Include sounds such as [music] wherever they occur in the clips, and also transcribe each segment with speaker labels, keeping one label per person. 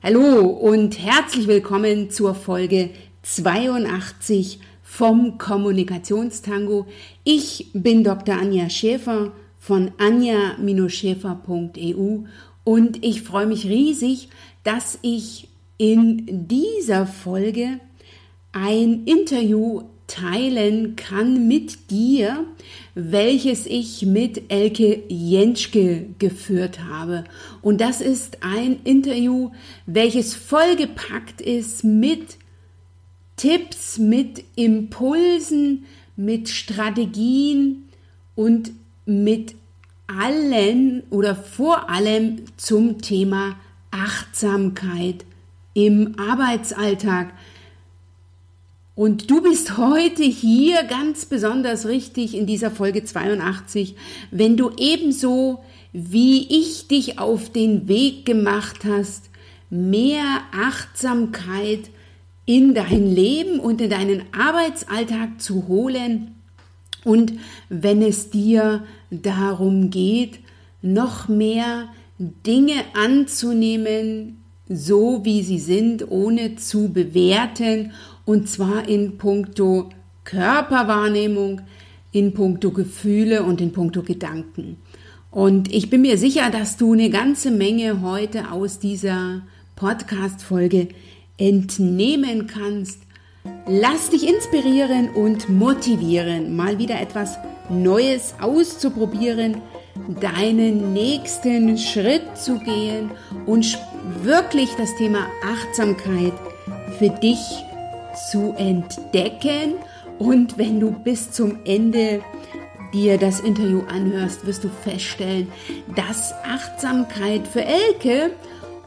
Speaker 1: Hallo und herzlich willkommen zur Folge 82 vom Kommunikationstango. Ich bin Dr. Anja Schäfer von anja-schäfer.eu und ich freue mich riesig, dass ich in dieser Folge ein Interview teilen kann mit dir, welches ich mit Elke Jentschke geführt habe. Und das ist ein Interview, welches vollgepackt ist mit Tipps, mit Impulsen, mit Strategien und mit allen oder vor allem zum Thema Achtsamkeit im Arbeitsalltag. Und du bist heute hier ganz besonders richtig in dieser Folge 82, wenn du ebenso wie ich dich auf den Weg gemacht hast, mehr Achtsamkeit in dein Leben und in deinen Arbeitsalltag zu holen. Und wenn es dir darum geht, noch mehr Dinge anzunehmen, so wie sie sind, ohne zu bewerten und zwar in puncto Körperwahrnehmung, in puncto Gefühle und in puncto Gedanken. Und ich bin mir sicher, dass du eine ganze Menge heute aus dieser Podcast-Folge entnehmen kannst. Lass dich inspirieren und motivieren, mal wieder etwas Neues auszuprobieren, deinen nächsten Schritt zu gehen und wirklich das Thema Achtsamkeit für dich zu entdecken. Und wenn du bis zum Ende dir das Interview anhörst, wirst du feststellen, dass Achtsamkeit für Elke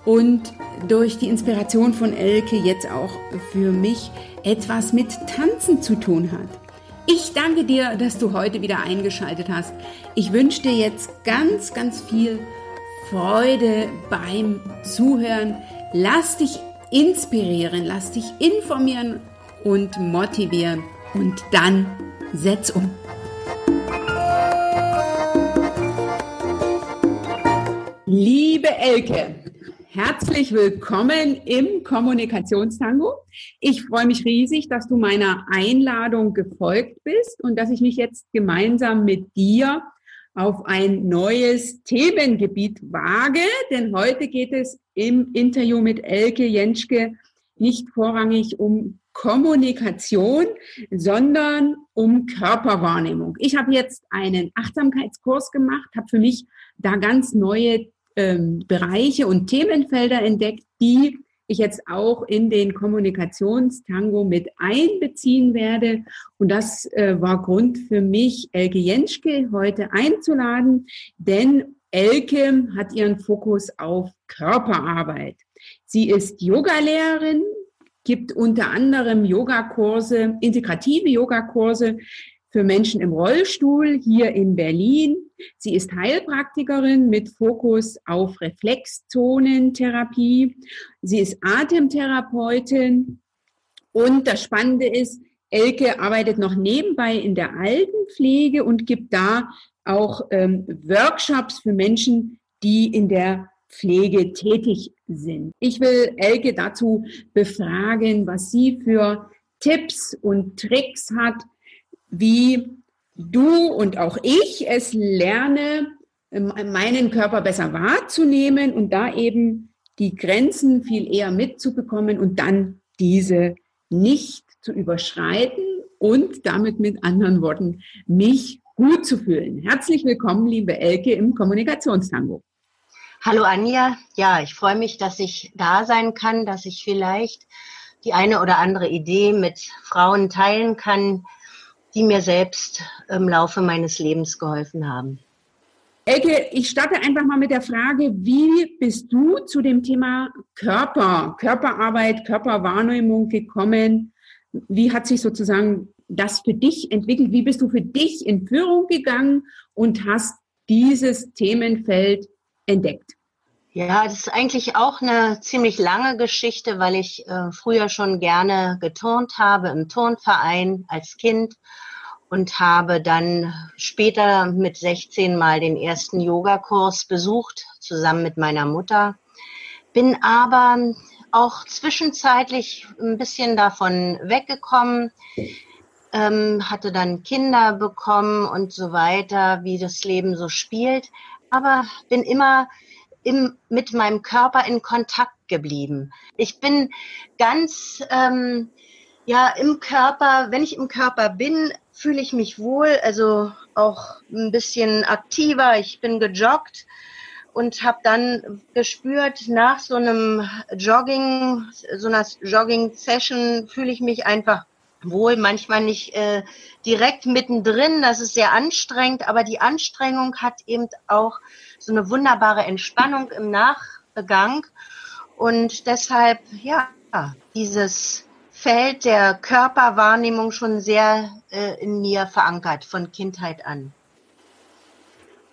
Speaker 1: und durch die Inspiration von Elke jetzt auch für mich etwas mit Tanzen zu tun hat. Ich danke dir, dass du heute wieder eingeschaltet hast. Ich wünsche dir jetzt ganz, ganz viel Freude beim Zuhören. Lass dich inspirieren, lass dich informieren und motivieren und dann setz um. Liebe Elke, herzlich willkommen im Kommunikationstango. Ich freue mich riesig, dass du meiner Einladung gefolgt bist und dass ich mich jetzt gemeinsam mit dir auf ein neues Themengebiet wage, denn heute geht es im Interview mit Elke Jenschke nicht vorrangig um Kommunikation, sondern um Körperwahrnehmung. Ich habe jetzt einen Achtsamkeitskurs gemacht, habe für mich da ganz neue ähm, Bereiche und Themenfelder entdeckt, die ich jetzt auch in den Kommunikationstango mit einbeziehen werde. Und das äh, war Grund für mich, Elke Jenschke heute einzuladen, denn Elke hat ihren Fokus auf Körperarbeit. Sie ist Yogalehrerin, gibt unter anderem Yogakurse, integrative Yogakurse für Menschen im Rollstuhl hier in Berlin. Sie ist Heilpraktikerin mit Fokus auf Reflexzonentherapie. Sie ist Atemtherapeutin. Und das Spannende ist, Elke arbeitet noch nebenbei in der Altenpflege und gibt da auch ähm, Workshops für Menschen, die in der Pflege tätig sind. Ich will Elke dazu befragen, was sie für Tipps und Tricks hat, wie du und auch ich es lerne, meinen Körper besser wahrzunehmen und da eben die Grenzen viel eher mitzubekommen und dann diese nicht zu überschreiten und damit mit anderen Worten mich gut zu fühlen. Herzlich willkommen, liebe Elke, im Kommunikationstango.
Speaker 2: Hallo Anja, ja, ich freue mich, dass ich da sein kann, dass ich vielleicht die eine oder andere Idee mit Frauen teilen kann, die mir selbst im Laufe meines Lebens geholfen haben.
Speaker 1: Elke, ich starte einfach mal mit der Frage, wie bist du zu dem Thema Körper, Körperarbeit, Körperwahrnehmung gekommen? Wie hat sich sozusagen das für dich entwickelt? Wie bist du für dich in Führung gegangen und hast dieses Themenfeld entdeckt?
Speaker 2: Ja, das ist eigentlich auch eine ziemlich lange Geschichte, weil ich äh, früher schon gerne geturnt habe im Turnverein als Kind und habe dann später mit 16 mal den ersten Yogakurs besucht, zusammen mit meiner Mutter. bin aber auch zwischenzeitlich ein bisschen davon weggekommen, ähm, hatte dann Kinder bekommen und so weiter, wie das Leben so spielt, aber bin immer im, mit meinem Körper in Kontakt geblieben. Ich bin ganz ähm, ja im Körper, wenn ich im Körper bin, fühle ich mich wohl, also auch ein bisschen aktiver. Ich bin gejoggt und habe dann gespürt, nach so einem Jogging, so einer Jogging-Session fühle ich mich einfach wohl, manchmal nicht äh, direkt mittendrin, das ist sehr anstrengend, aber die Anstrengung hat eben auch so eine wunderbare Entspannung im Nachgang und deshalb, ja, dieses Feld der Körperwahrnehmung schon sehr äh, in mir verankert von Kindheit an.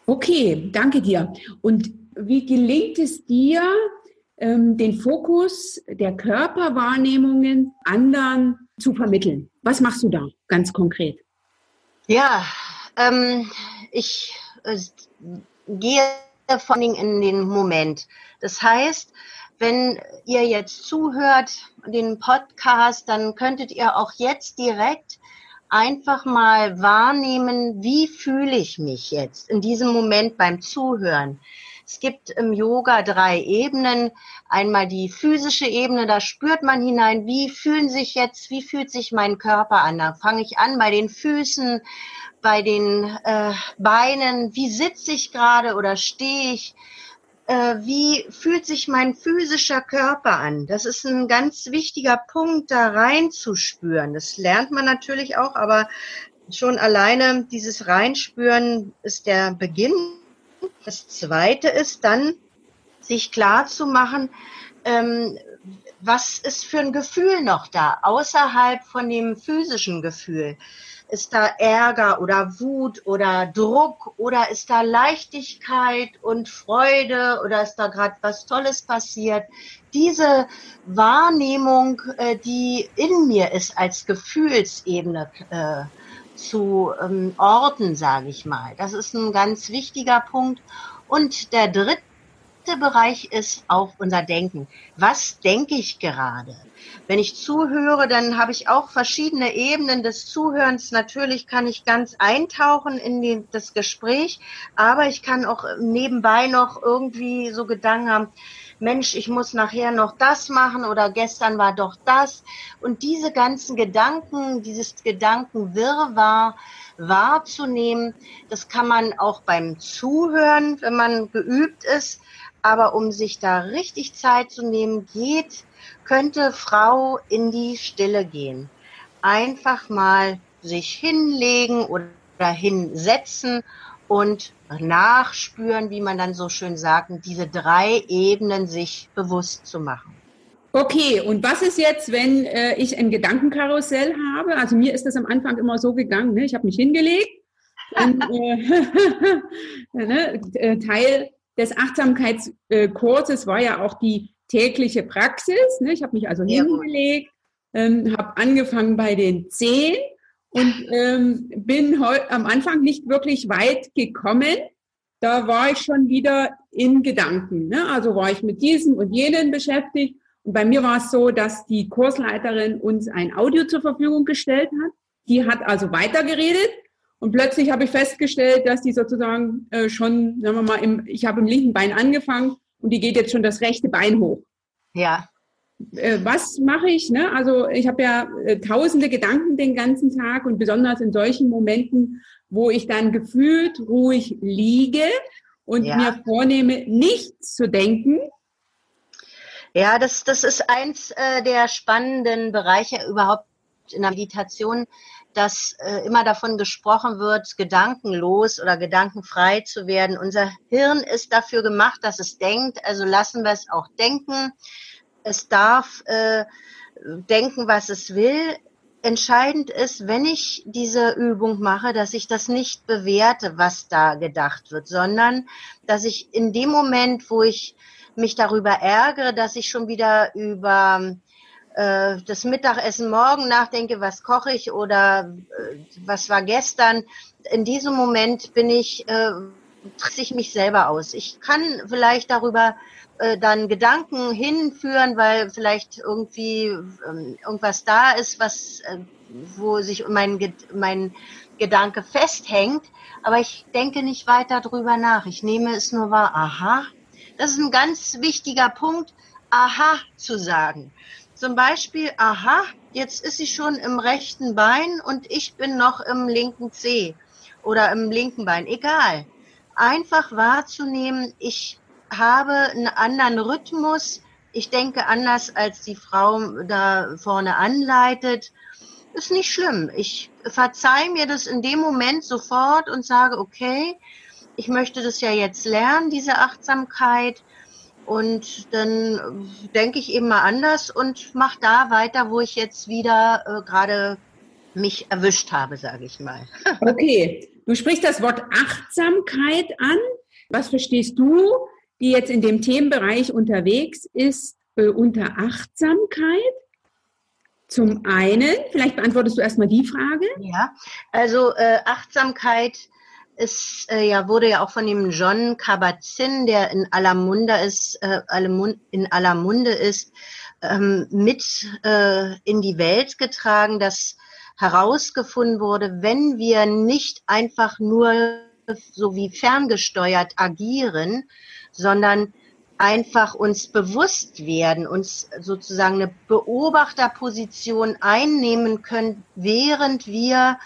Speaker 1: Okay, danke dir. Und wie gelingt es dir, den Fokus der Körperwahrnehmungen anderen zu vermitteln? Was machst du da ganz konkret?
Speaker 2: Ja, ähm, ich äh, gehe vor allem in den Moment. Das heißt, wenn ihr jetzt zuhört, den Podcast, dann könntet ihr auch jetzt direkt einfach mal wahrnehmen, wie fühle ich mich jetzt in diesem Moment beim Zuhören. Es gibt im Yoga drei Ebenen. Einmal die physische Ebene, da spürt man hinein, wie fühlen sich jetzt, wie fühlt sich mein Körper an. Da fange ich an bei den Füßen, bei den äh, Beinen, wie sitze ich gerade oder stehe ich, äh, wie fühlt sich mein physischer Körper an. Das ist ein ganz wichtiger Punkt, da reinzuspüren. Das lernt man natürlich auch, aber schon alleine dieses Reinspüren ist der Beginn das Zweite ist dann, sich klar zu machen, ähm, was ist für ein Gefühl noch da, außerhalb von dem physischen Gefühl. Ist da Ärger oder Wut oder Druck oder ist da Leichtigkeit und Freude oder ist da gerade was Tolles passiert? Diese Wahrnehmung, äh, die in mir ist als Gefühlsebene, äh, zu ähm, orten, sage ich mal. Das ist ein ganz wichtiger Punkt. Und der dritte Bereich ist auch unser Denken. Was denke ich gerade? Wenn ich zuhöre, dann habe ich auch verschiedene Ebenen des Zuhörens. Natürlich kann ich ganz eintauchen in die, das Gespräch, aber ich kann auch nebenbei noch irgendwie so Gedanken haben, Mensch, ich muss nachher noch das machen oder gestern war doch das. Und diese ganzen Gedanken, dieses Gedankenwirrwarr wahrzunehmen, das kann man auch beim Zuhören, wenn man geübt ist. Aber um sich da richtig Zeit zu nehmen, geht, könnte Frau in die Stille gehen. Einfach mal sich hinlegen oder hinsetzen und nachspüren, wie man dann so schön sagt, diese drei Ebenen sich bewusst zu machen.
Speaker 1: Okay, und was ist jetzt, wenn äh, ich ein Gedankenkarussell habe? Also mir ist das am Anfang immer so gegangen, ne? ich habe mich hingelegt. Und, [laughs] äh, [laughs] ne? Äh, Teil des Achtsamkeitskurses war ja auch die tägliche Praxis. Ne? Ich habe mich also ja. hingelegt, ähm, habe angefangen bei den Zehen und ähm, bin am Anfang nicht wirklich weit gekommen. Da war ich schon wieder in Gedanken. Ne? Also war ich mit diesem und jenen beschäftigt. Und bei mir war es so, dass die Kursleiterin uns ein Audio zur Verfügung gestellt hat. Die hat also weitergeredet. Und plötzlich habe ich festgestellt, dass die sozusagen äh, schon, sagen wir mal, im, ich habe im linken Bein angefangen und die geht jetzt schon das rechte Bein hoch.
Speaker 2: Ja
Speaker 1: äh, was mache ich? Ne? Also ich habe ja äh, tausende Gedanken den ganzen Tag und besonders in solchen Momenten, wo ich dann gefühlt ruhig liege und ja. mir vornehme, nichts zu denken.
Speaker 2: Ja, das, das ist eins äh, der spannenden Bereiche überhaupt in der Meditation, dass äh, immer davon gesprochen wird, gedankenlos oder gedankenfrei zu werden. Unser Hirn ist dafür gemacht, dass es denkt, also lassen wir es auch denken es darf äh, denken, was es will. Entscheidend ist, wenn ich diese Übung mache, dass ich das nicht bewerte, was da gedacht wird, sondern dass ich in dem Moment, wo ich mich darüber ärgere, dass ich schon wieder über äh, das Mittagessen morgen nachdenke, was koche ich oder äh, was war gestern. In diesem Moment bin ich äh, trickse ich mich selber aus. Ich kann vielleicht darüber äh, dann Gedanken hinführen, weil vielleicht irgendwie ähm, irgendwas da ist, was, äh, wo sich mein, mein Gedanke festhängt. Aber ich denke nicht weiter drüber nach. Ich nehme es nur wahr. Aha. Das ist ein ganz wichtiger Punkt, aha zu sagen. Zum Beispiel, aha, jetzt ist sie schon im rechten Bein und ich bin noch im linken Zeh oder im linken Bein. Egal. Einfach wahrzunehmen, ich habe einen anderen Rhythmus. Ich denke anders, als die Frau da vorne anleitet. Ist nicht schlimm. Ich verzeih mir das in dem Moment sofort und sage, okay, ich möchte das ja jetzt lernen, diese Achtsamkeit. Und dann denke ich eben mal anders und mache da weiter, wo ich jetzt wieder äh, gerade mich erwischt habe, sage ich mal. [laughs]
Speaker 1: Okay, du sprichst das Wort Achtsamkeit an. Was verstehst du, die jetzt in dem Themenbereich unterwegs ist, äh, unter Achtsamkeit? Zum einen, vielleicht beantwortest du erstmal die Frage.
Speaker 2: Ja, also äh, Achtsamkeit ist äh, ja wurde ja auch von dem John Kabat-Zinn, der in aller Munde ist, äh, in aller Munde ist, ähm, mit äh, in die Welt getragen, dass herausgefunden wurde, wenn wir nicht einfach nur so wie ferngesteuert agieren, sondern einfach uns bewusst werden, uns sozusagen eine Beobachterposition einnehmen können, während wir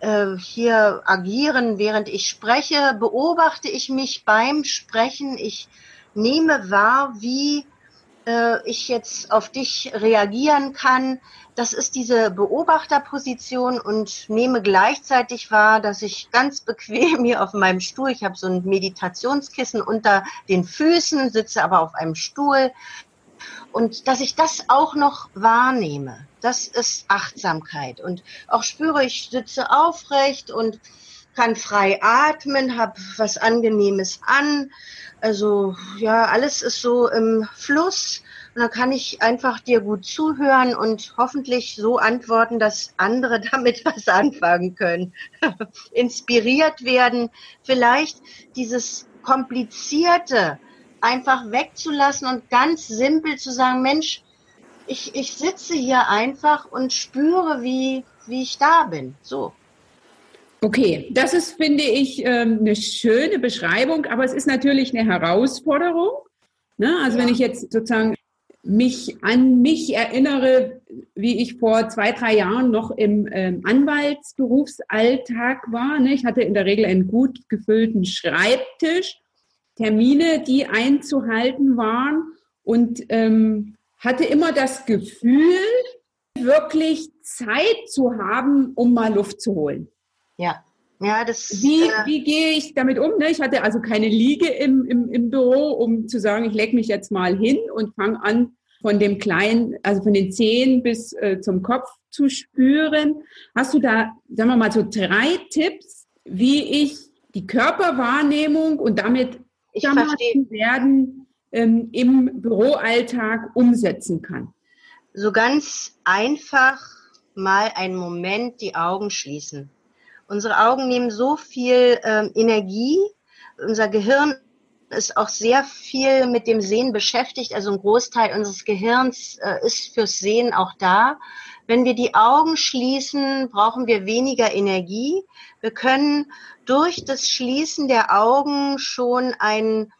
Speaker 2: äh, hier agieren, während ich spreche, beobachte ich mich beim Sprechen. Ich nehme wahr, wie äh, ich jetzt auf dich reagieren kann. Das ist diese Beobachterposition und nehme gleichzeitig wahr, dass ich ganz [laughs] bequem hier auf meinem Stuhl, ich habe so ein Meditationskissen unter den Füßen, sitze aber auf einem Stuhl und dass ich das auch noch wahrnehme. Das ist Achtsamkeit. Und auch spüre, ich sitze aufrecht und kann frei atmen, habe was Angenehmes an. Also ja, alles ist so im Fluss. Und dann kann ich einfach dir gut zuhören und hoffentlich so antworten, dass andere [laughs] damit was anfangen können. [laughs] Inspiriert werden, vielleicht dieses komplizierte einfach wegzulassen und ganz simpel zu sagen, Mensch, ich, ich sitze hier einfach und spüre, wie, wie ich da bin. So.
Speaker 1: Okay, das ist, finde ich, ähm, eine schöne Beschreibung, aber es ist natürlich eine Herausforderung. Ne? Also wenn ich jetzt sozusagen mich an mich erinnere, wie ich vor zwei, drei Jahren noch im ähm, Anwaltsberufsalltag war. Ne? Ich hatte in der Regel einen gut gefüllten Schreibtisch, Termine, die einzuhalten waren und ähm, hatte immer das Gefühl, wirklich Zeit zu haben, um mal Luft zu holen.
Speaker 2: Ja. Ja, das,
Speaker 1: wie, äh, wie gehe ich damit um? Ne? Ich hatte also keine Liege im, im, im Büro, um zu sagen, ich lege mich jetzt mal hin und fange an, von dem kleinen, also von den Zehen bis äh, zum Kopf zu spüren. Hast du da, sagen wir mal, so drei Tipps, wie ich die Körperwahrnehmung und damit ich werden ähm, im Büroalltag umsetzen kann?
Speaker 2: So ganz einfach mal einen Moment die Augen schließen. Unsere Augen nehmen so viel ähm, Energie. Unser Gehirn ist auch sehr viel mit dem Sehen beschäftigt. Also ein Großteil unseres Gehirns äh, ist fürs Sehen auch da. Wenn wir die Augen schließen, brauchen wir weniger Energie. Wir können durch das Schließen der Augen schon ein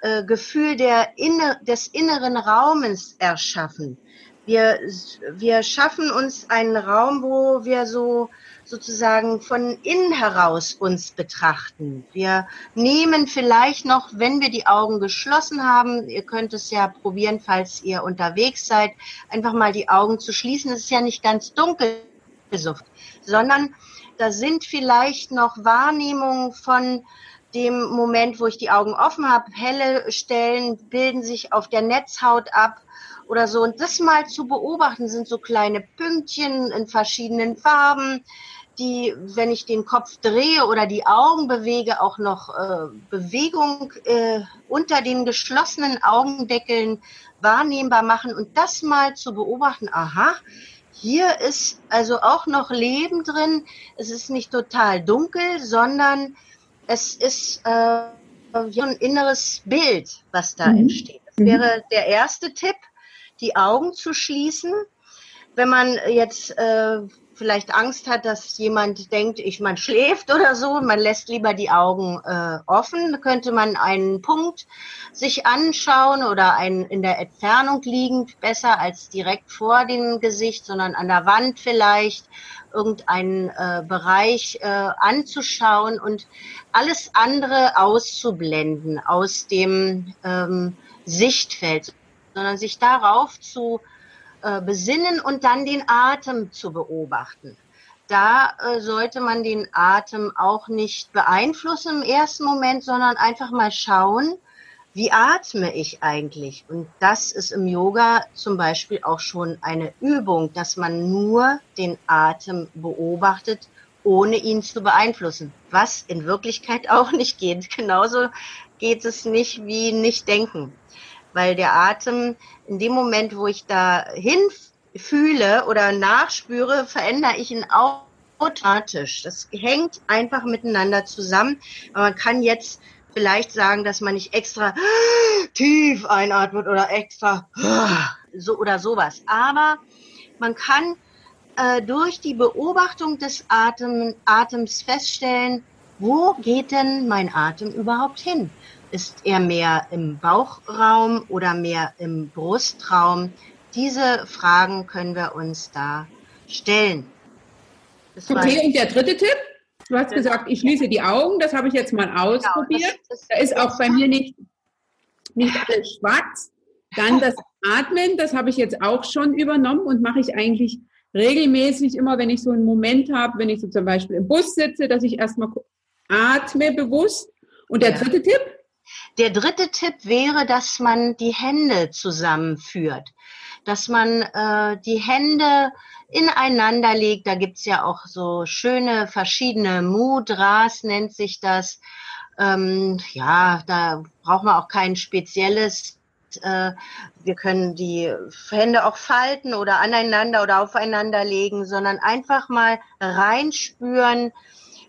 Speaker 2: äh, Gefühl der inner, des inneren Raumes erschaffen. Wir, wir schaffen uns einen Raum, wo wir so sozusagen von innen heraus uns betrachten. Wir nehmen vielleicht noch, wenn wir die Augen geschlossen haben, ihr könnt es ja probieren, falls ihr unterwegs seid, einfach mal die Augen zu schließen. Es ist ja nicht ganz dunkel, sondern da sind vielleicht noch Wahrnehmungen von dem Moment, wo ich die Augen offen habe, helle Stellen bilden sich auf der Netzhaut ab oder so. Und das mal zu beobachten, sind so kleine Pünktchen in verschiedenen Farben, die, wenn ich den Kopf drehe oder die Augen bewege, auch noch äh, Bewegung äh, unter den geschlossenen Augendeckeln wahrnehmbar machen und das mal zu beobachten, aha, hier ist also auch noch Leben drin. Es ist nicht total dunkel, sondern es ist äh, wie ein inneres Bild, was da mhm. entsteht. Das mhm. wäre der erste Tipp, die Augen zu schließen. Wenn man jetzt äh, vielleicht Angst hat, dass jemand denkt, ich man schläft oder so, man lässt lieber die Augen äh, offen, könnte man einen Punkt sich anschauen oder einen in der Entfernung liegend, besser als direkt vor dem Gesicht, sondern an der Wand vielleicht irgendeinen äh, Bereich äh, anzuschauen und alles andere auszublenden aus dem ähm, Sichtfeld, sondern sich darauf zu äh, besinnen und dann den Atem zu beobachten. Da äh, sollte man den Atem auch nicht beeinflussen im ersten Moment, sondern einfach mal schauen, wie atme ich eigentlich? Und das ist im Yoga zum Beispiel auch schon eine Übung, dass man nur den Atem beobachtet, ohne ihn zu beeinflussen, was in Wirklichkeit [laughs] auch nicht geht. Genauso geht es nicht wie nicht denken, weil der Atem in dem Moment, wo ich da hinfühle oder nachspüre, verändere ich ihn auch automatisch. Das hängt einfach miteinander zusammen. Aber man kann jetzt vielleicht sagen, dass man nicht extra tief einatmet oder extra so oder sowas. Aber man kann äh, durch die Beobachtung des Atem, Atems feststellen, wo geht denn mein Atem überhaupt hin? Ist er mehr im Bauchraum oder mehr im Brustraum? Diese Fragen können wir uns da stellen.
Speaker 1: okay, und der dritte Tipp? Du hast gesagt, ich schließe die Augen, das habe ich jetzt mal genau, ausprobiert. Das, das da ist auch bei mir nicht, nicht [laughs] alles schwarz. Dann das Atmen, das habe ich jetzt auch schon übernommen und mache ich eigentlich regelmäßig immer, wenn ich so einen Moment habe, wenn ich so zum Beispiel im Bus sitze, dass ich erstmal atme bewusst. Und der ja. dritte Tipp?
Speaker 2: Der dritte Tipp wäre, dass man die Hände zusammenführt, dass man äh, die Hände ineinander legt. Da gibt's ja auch so schöne verschiedene Mudras, nennt sich das. Ähm, ja, da braucht man auch kein spezielles. Äh, wir können die Hände auch falten oder aneinander oder aufeinander legen, sondern einfach mal reinspüren,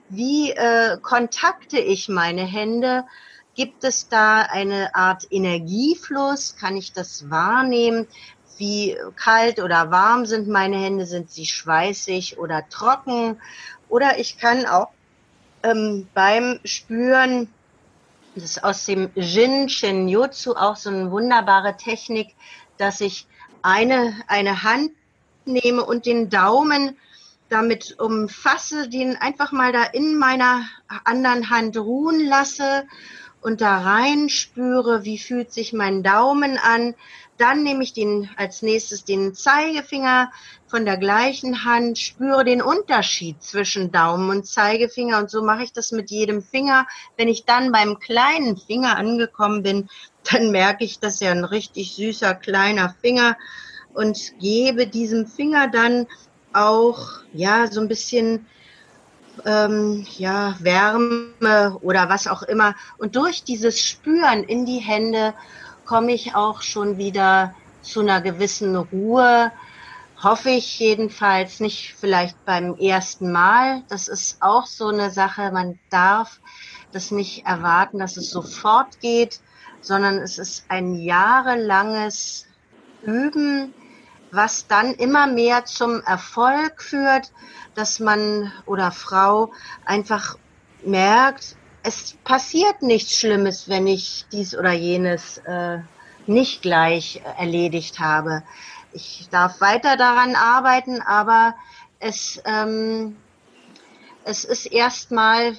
Speaker 2: wie äh, kontakte ich meine Hände. Gibt es da eine Art Energiefluss? Kann ich das wahrnehmen? wie kalt oder warm sind meine Hände, sind sie schweißig oder trocken. Oder ich kann auch ähm, beim Spüren, das ist aus dem Jin Shinjutsu auch so eine wunderbare Technik, dass ich eine, eine Hand nehme und den Daumen damit umfasse, den einfach mal da in meiner anderen Hand ruhen lasse und da rein spüre, wie fühlt sich mein Daumen an, dann nehme ich den, als nächstes den Zeigefinger von der gleichen Hand, spüre den Unterschied zwischen Daumen und Zeigefinger und so mache ich das mit jedem Finger. Wenn ich dann beim kleinen Finger angekommen bin, dann merke ich, dass er ein richtig süßer kleiner Finger und gebe diesem Finger dann auch ja so ein bisschen ähm, ja Wärme oder was auch immer und durch dieses Spüren in die Hände komme ich auch schon wieder zu einer gewissen Ruhe. Hoffe ich jedenfalls nicht vielleicht beim ersten Mal. Das ist auch so eine Sache. Man darf das nicht erwarten, dass es sofort geht, sondern es ist ein jahrelanges Üben, was dann immer mehr zum Erfolg führt, dass man oder Frau einfach merkt, es passiert nichts Schlimmes, wenn ich dies oder jenes äh, nicht gleich erledigt habe. Ich darf weiter daran arbeiten, aber es, ähm, es ist erstmal,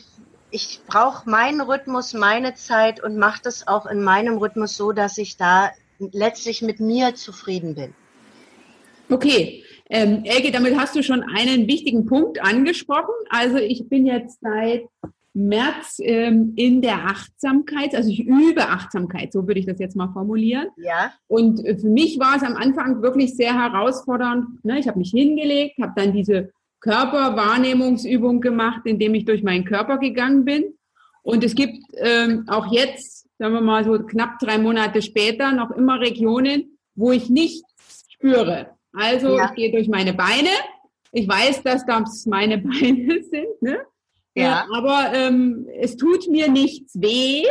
Speaker 2: ich brauche meinen Rhythmus, meine Zeit und mache das auch in meinem Rhythmus so, dass ich da letztlich mit mir zufrieden bin.
Speaker 1: Okay, ähm, Elke, damit hast du schon einen wichtigen Punkt angesprochen. Also ich bin jetzt seit März ähm, in der Achtsamkeit, also ich übe Achtsamkeit, so würde ich das jetzt mal formulieren.
Speaker 2: Ja.
Speaker 1: Und äh, für mich war es am Anfang wirklich sehr herausfordernd. Ne? Ich habe mich hingelegt, habe dann diese Körperwahrnehmungsübung gemacht, indem ich durch meinen Körper gegangen bin. Und es gibt ähm, auch jetzt, sagen wir mal so knapp drei Monate später, noch immer Regionen, wo ich nichts spüre. Also ja. ich gehe durch meine Beine. Ich weiß, dass das meine [laughs] Beine sind. Ne? Ja. Aber ähm, es tut mir nichts weh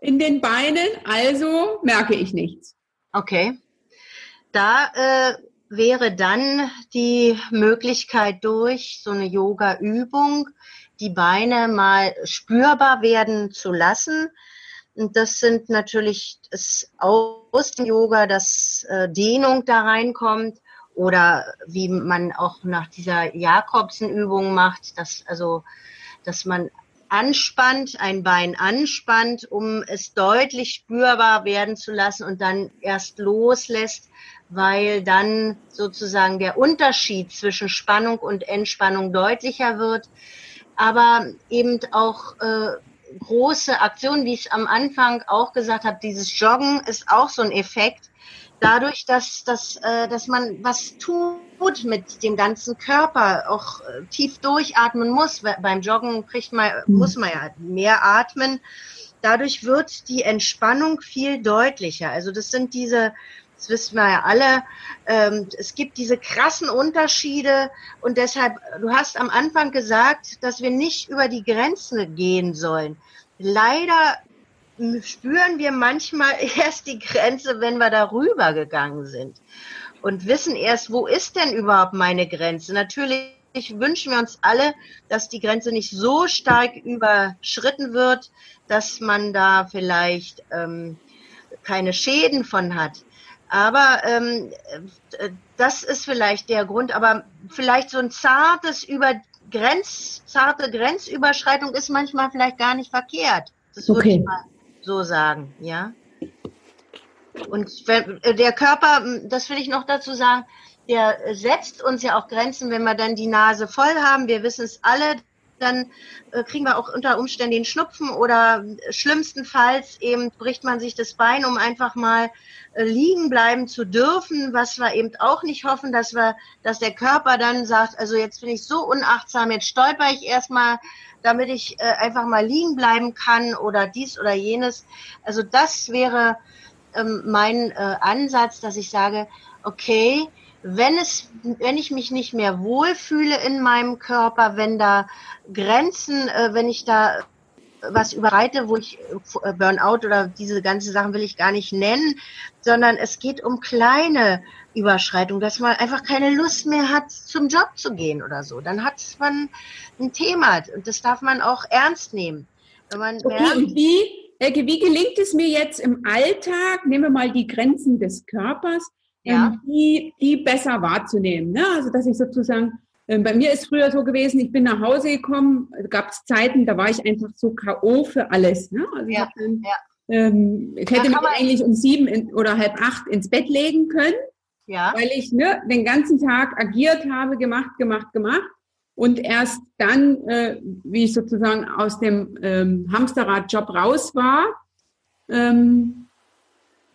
Speaker 1: in den Beinen, also merke ich nichts.
Speaker 2: Okay. Da äh, wäre dann die Möglichkeit durch so eine Yoga-Übung, die Beine mal spürbar werden zu lassen. Und das sind natürlich das aus dem Yoga, dass äh, Dehnung da reinkommt oder wie man auch nach dieser Jakobsen-Übung macht, dass also, dass man anspannt, ein Bein anspannt, um es deutlich spürbar werden zu lassen und dann erst loslässt, weil dann sozusagen der Unterschied zwischen Spannung und Entspannung deutlicher wird. Aber eben auch äh, große Aktionen, wie ich am Anfang auch gesagt habe, dieses Joggen ist auch so ein Effekt. Dadurch, dass, dass, äh, dass man was tut mit dem ganzen Körper, auch äh, tief durchatmen muss. Beim Joggen kriegt man, mhm. muss man ja mehr atmen. Dadurch wird die Entspannung viel deutlicher. Also das sind diese das wissen wir ja alle, ähm, es gibt diese krassen Unterschiede und deshalb, du hast am Anfang gesagt, dass wir nicht über die Grenzen gehen sollen. Leider spüren wir manchmal [laughs] erst die Grenze, wenn wir darüber gegangen sind und wissen erst, wo ist denn überhaupt meine Grenze? Natürlich wünschen wir uns alle, dass die Grenze nicht so stark überschritten wird, dass man da vielleicht ähm, keine Schäden von hat. Aber ähm, äh, das ist vielleicht der Grund. Aber vielleicht so ein zartes über Grenz, zarte Grenzüberschreitung ist manchmal vielleicht gar nicht verkehrt. Das würde okay. ich mal so sagen, ja. Und äh, der Körper, das will ich noch dazu sagen, der setzt uns ja auch Grenzen, wenn wir dann die Nase voll haben. Wir wissen es alle, dann äh, kriegen wir auch unter Umständen den Schnupfen oder schlimmstenfalls eben bricht man sich das Bein, um einfach mal äh, liegen bleiben zu dürfen, was wir eben auch nicht hoffen, dass wir, dass der Körper dann sagt, also jetzt bin ich so unachtsam, jetzt stolper ich erstmal, damit ich äh, einfach mal liegen bleiben kann oder dies oder jenes. Also das wäre ähm, mein äh, Ansatz, dass ich sage, okay, wenn es, wenn ich mich nicht mehr wohlfühle in meinem Körper, wenn da Grenzen, äh, wenn ich da was überreite, wo ich äh, Burnout oder diese ganzen Sachen will ich gar nicht nennen, sondern es geht um kleine Überschreitungen, dass man einfach keine Lust mehr hat, zum Job zu gehen oder so. Dann hat man ein Thema und das darf man auch ernst nehmen.
Speaker 1: Okay, merkt, wie, Elke, wie gelingt es mir jetzt im Alltag, nehmen wir mal die Grenzen des Körpers, ja. ähm, die, die besser wahrzunehmen? Ne? Also dass ich sozusagen ähm, bei mir ist früher so gewesen, ich bin nach Hause gekommen, gab es Zeiten, da war ich einfach so K.O. für alles. Ne? Also ja, ich, dann, ja. ähm, ich hätte mich eigentlich um sieben in, oder halb acht ins Bett legen können, ja. weil ich ne, den ganzen Tag agiert habe, gemacht, gemacht, gemacht. Und erst dann, äh, wie ich sozusagen aus dem ähm, Hamsterrad-Job raus war, ähm,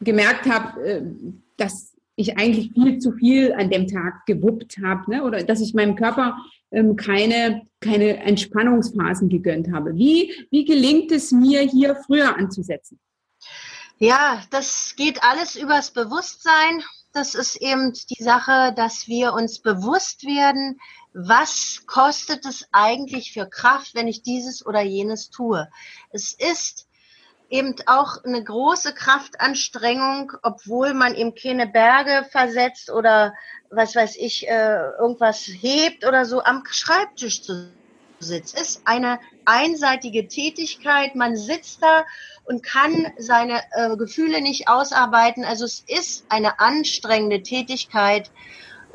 Speaker 1: gemerkt habe, äh, dass ich eigentlich viel zu viel an dem Tag gewuppt habe, ne? oder dass ich meinem Körper ähm, keine, keine Entspannungsphasen gegönnt habe. Wie, wie gelingt es mir, hier früher anzusetzen?
Speaker 2: Ja, das geht alles übers Bewusstsein. Das ist eben die Sache, dass wir uns bewusst werden, was kostet es eigentlich für Kraft, wenn ich dieses oder jenes tue. Es ist eben auch eine große Kraftanstrengung, obwohl man eben keine Berge versetzt oder was weiß ich, äh, irgendwas hebt oder so am Schreibtisch zu sitzen. Ist eine einseitige Tätigkeit. Man sitzt da und kann seine äh, Gefühle nicht ausarbeiten. Also es ist eine anstrengende Tätigkeit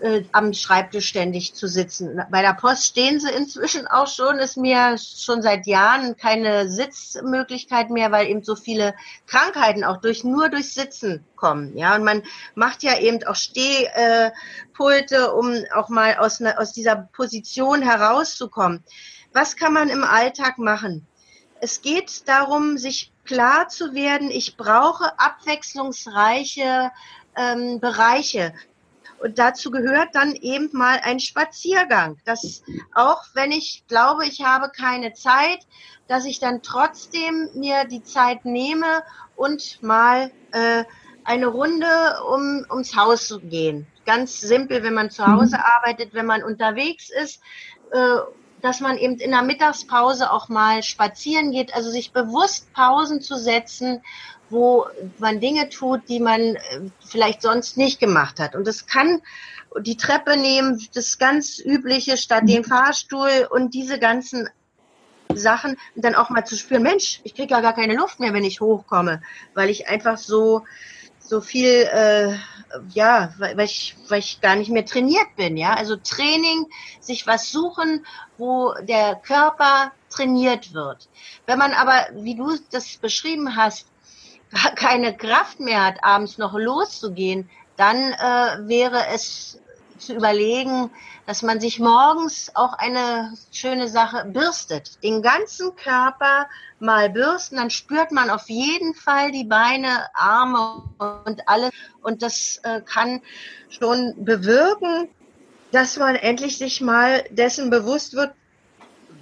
Speaker 2: äh, am Schreibtisch ständig zu sitzen. Bei der Post stehen sie inzwischen auch schon, ist mir schon seit Jahren keine Sitzmöglichkeit mehr, weil eben so viele Krankheiten auch durch nur durch Sitzen kommen. Ja, und man macht ja eben auch Stehpulte, um auch mal aus, ne, aus dieser Position herauszukommen. Was kann man im Alltag machen? Es geht darum, sich klar zu werden, ich brauche abwechslungsreiche ähm, Bereiche. Und dazu gehört dann eben mal ein Spaziergang. Das auch wenn ich glaube, ich habe keine Zeit, dass ich dann trotzdem mir die Zeit nehme und mal äh, eine Runde um, ums Haus zu gehen. Ganz simpel, wenn man zu Hause mhm. arbeitet, wenn man unterwegs ist. Äh, dass man eben in der Mittagspause auch mal spazieren geht, also sich bewusst Pausen zu setzen, wo man Dinge tut, die man äh, vielleicht sonst nicht gemacht hat. Und das kann die Treppe nehmen, das ganz übliche statt dem Fahrstuhl und diese ganzen Sachen und dann auch mal zu spüren, Mensch, ich kriege ja gar keine Luft mehr, wenn ich hochkomme, weil ich einfach so so viel, äh, ja, weil ich, weil ich gar nicht mehr trainiert bin, ja. Also Training, sich was suchen, wo der Körper trainiert wird. Wenn man aber, wie du das beschrieben hast, [laughs] keine Kraft mehr hat, abends noch loszugehen, dann äh, wäre es zu überlegen, dass man sich morgens auch eine schöne Sache bürstet. Den ganzen Körper mal bürsten, dann spürt man auf jeden Fall die Beine, Arme und alles. Und das äh, kann schon bewirken, dass man endlich sich mal dessen bewusst wird,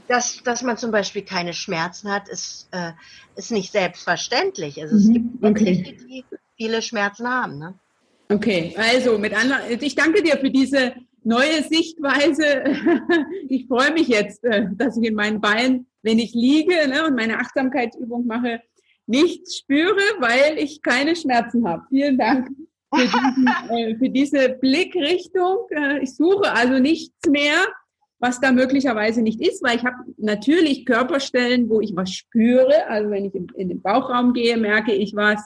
Speaker 2: dass, dass man zum Beispiel keine Schmerzen hat, ist, äh, ist nicht selbstverständlich. Also es mhm, gibt okay. die viele Schmerzen haben. Ne?
Speaker 1: Okay, also mit anderen, ich danke dir für diese neue Sichtweise. [laughs] Ich freue mich jetzt, äh, dass ich in meinen Beinen, wenn ich liege ne, und meine Achtsamkeitsübung mache, nichts spüre, weil ich keine Schmerzen habe. Vielen Dank für, diesen, [laughs] äh, für diese Blickrichtung. Äh, ich suche also nichts mehr, was da möglicherweise nicht ist, weil ich habe natürlich Körperstellen, wo ich was spüre. Also wenn ich in den Bauchraum gehe, merke ich was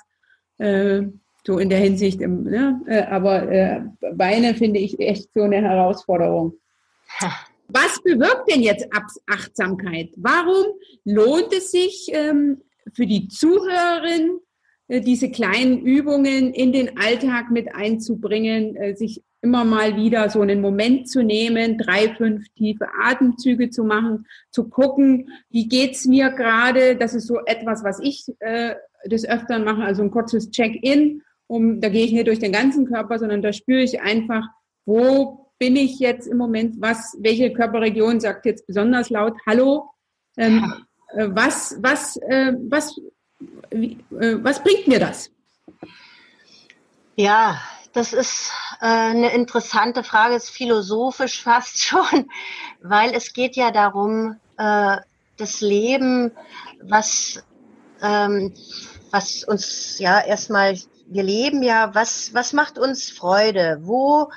Speaker 1: so in der Hinsicht, ne? Äh, aber äh, Beine finde ich echt so eine Herausforderung. Was bewirkt denn jetzt Achtsamkeit? Warum lohnt es sich ähm, für die Zuhörerin, äh, diese kleinen Übungen in den Alltag mit einzubringen, äh, sich immer mal wieder so einen Moment zu nehmen, drei, fünf tiefe Atemzüge zu machen, zu gucken, wie geht's mir gerade? Das ist so etwas, was ich äh, des Öfteren mache, also ein kurzes Check-in um, da gehe ich nicht durch den ganzen Körper, sondern da spüre ich einfach, wo bin ich jetzt im Moment, was, welche Körperregion sagt jetzt besonders laut Hallo, ähm, äh, was, was, äh, was, wie, äh, was bringt mir das?
Speaker 2: Ja, das ist äh, eine interessante Frage, ist philosophisch [laughs] fast schon, weil es geht ja darum, äh, das Leben, was, ähm, was uns ja erstmal wir leben ja, was, was macht uns Freude? Wo,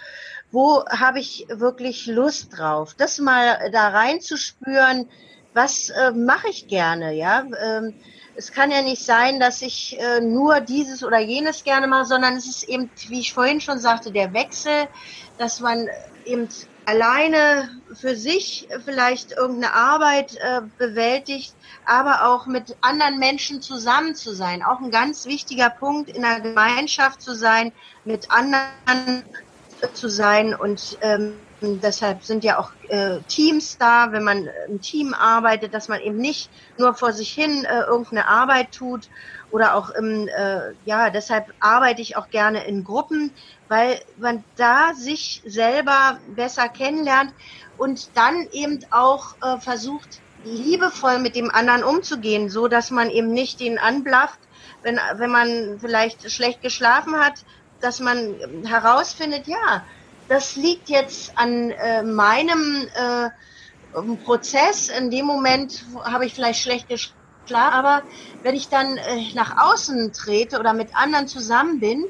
Speaker 2: wo habe ich wirklich Lust drauf? Das mal da reinzuspüren, was äh, mache ich gerne, ja? Ähm, es kann ja nicht sein, dass ich äh, nur dieses oder jenes gerne mache, sondern es ist eben, wie ich vorhin schon sagte, der Wechsel, dass man eben alleine für sich vielleicht irgendeine Arbeit äh, bewältigt, aber auch mit anderen Menschen zusammen zu sein. Auch ein ganz wichtiger Punkt, in einer Gemeinschaft zu sein, mit anderen zu sein und ähm, deshalb sind ja auch äh, Teams da, wenn man im Team arbeitet, dass man eben nicht nur vor sich hin äh, irgendeine Arbeit tut oder auch im, äh, ja, deshalb arbeite ich auch gerne in Gruppen, weil man da sich selber besser kennenlernt und dann eben auch äh, versucht, liebevoll mit dem anderen umzugehen, so dass man eben nicht den anblafft, wenn, wenn man vielleicht schlecht geschlafen hat, dass man herausfindet, ja, das liegt jetzt an äh, meinem äh, Prozess. In dem Moment habe ich vielleicht schlecht geschlafen, aber wenn ich dann äh, nach außen trete oder mit anderen zusammen bin,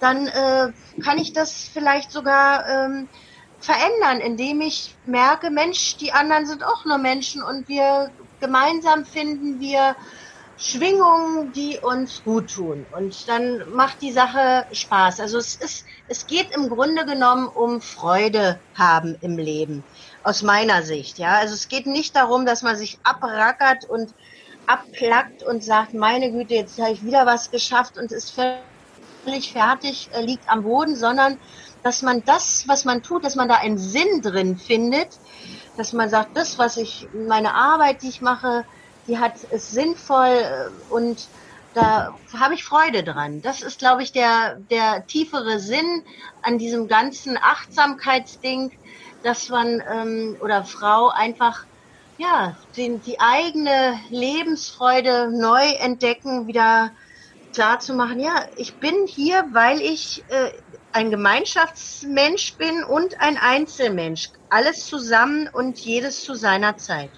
Speaker 2: dann äh, kann ich das vielleicht sogar ähm, verändern, indem ich merke, Mensch, die anderen sind auch nur Menschen und wir gemeinsam finden wir Schwingungen, die uns gut tun. Und dann macht die Sache Spaß. Also es ist, es geht im Grunde genommen um Freude haben im Leben. Aus meiner Sicht, ja. Also es geht nicht darum, dass man sich abrackert und abplackt und sagt, meine Güte, jetzt habe ich wieder was geschafft und ist völlig fertig, äh, liegt am Boden, sondern dass man das, was man tut, dass man da einen Sinn drin findet, dass man sagt, das, was ich, meine Arbeit, die ich mache, die hat ist sinnvoll äh, und da habe ich Freude dran. Das ist, glaube ich, der, der tiefere Sinn an diesem ganzen Achtsamkeitsding, dass man ähm, oder Frau einfach ja den, die eigene Lebensfreude neu entdecken, wieder klar zu machen. Ja, ich bin hier, weil ich äh, ein Gemeinschaftsmensch bin und ein Einzelmensch. alles zusammen und jedes zu seiner Zeit.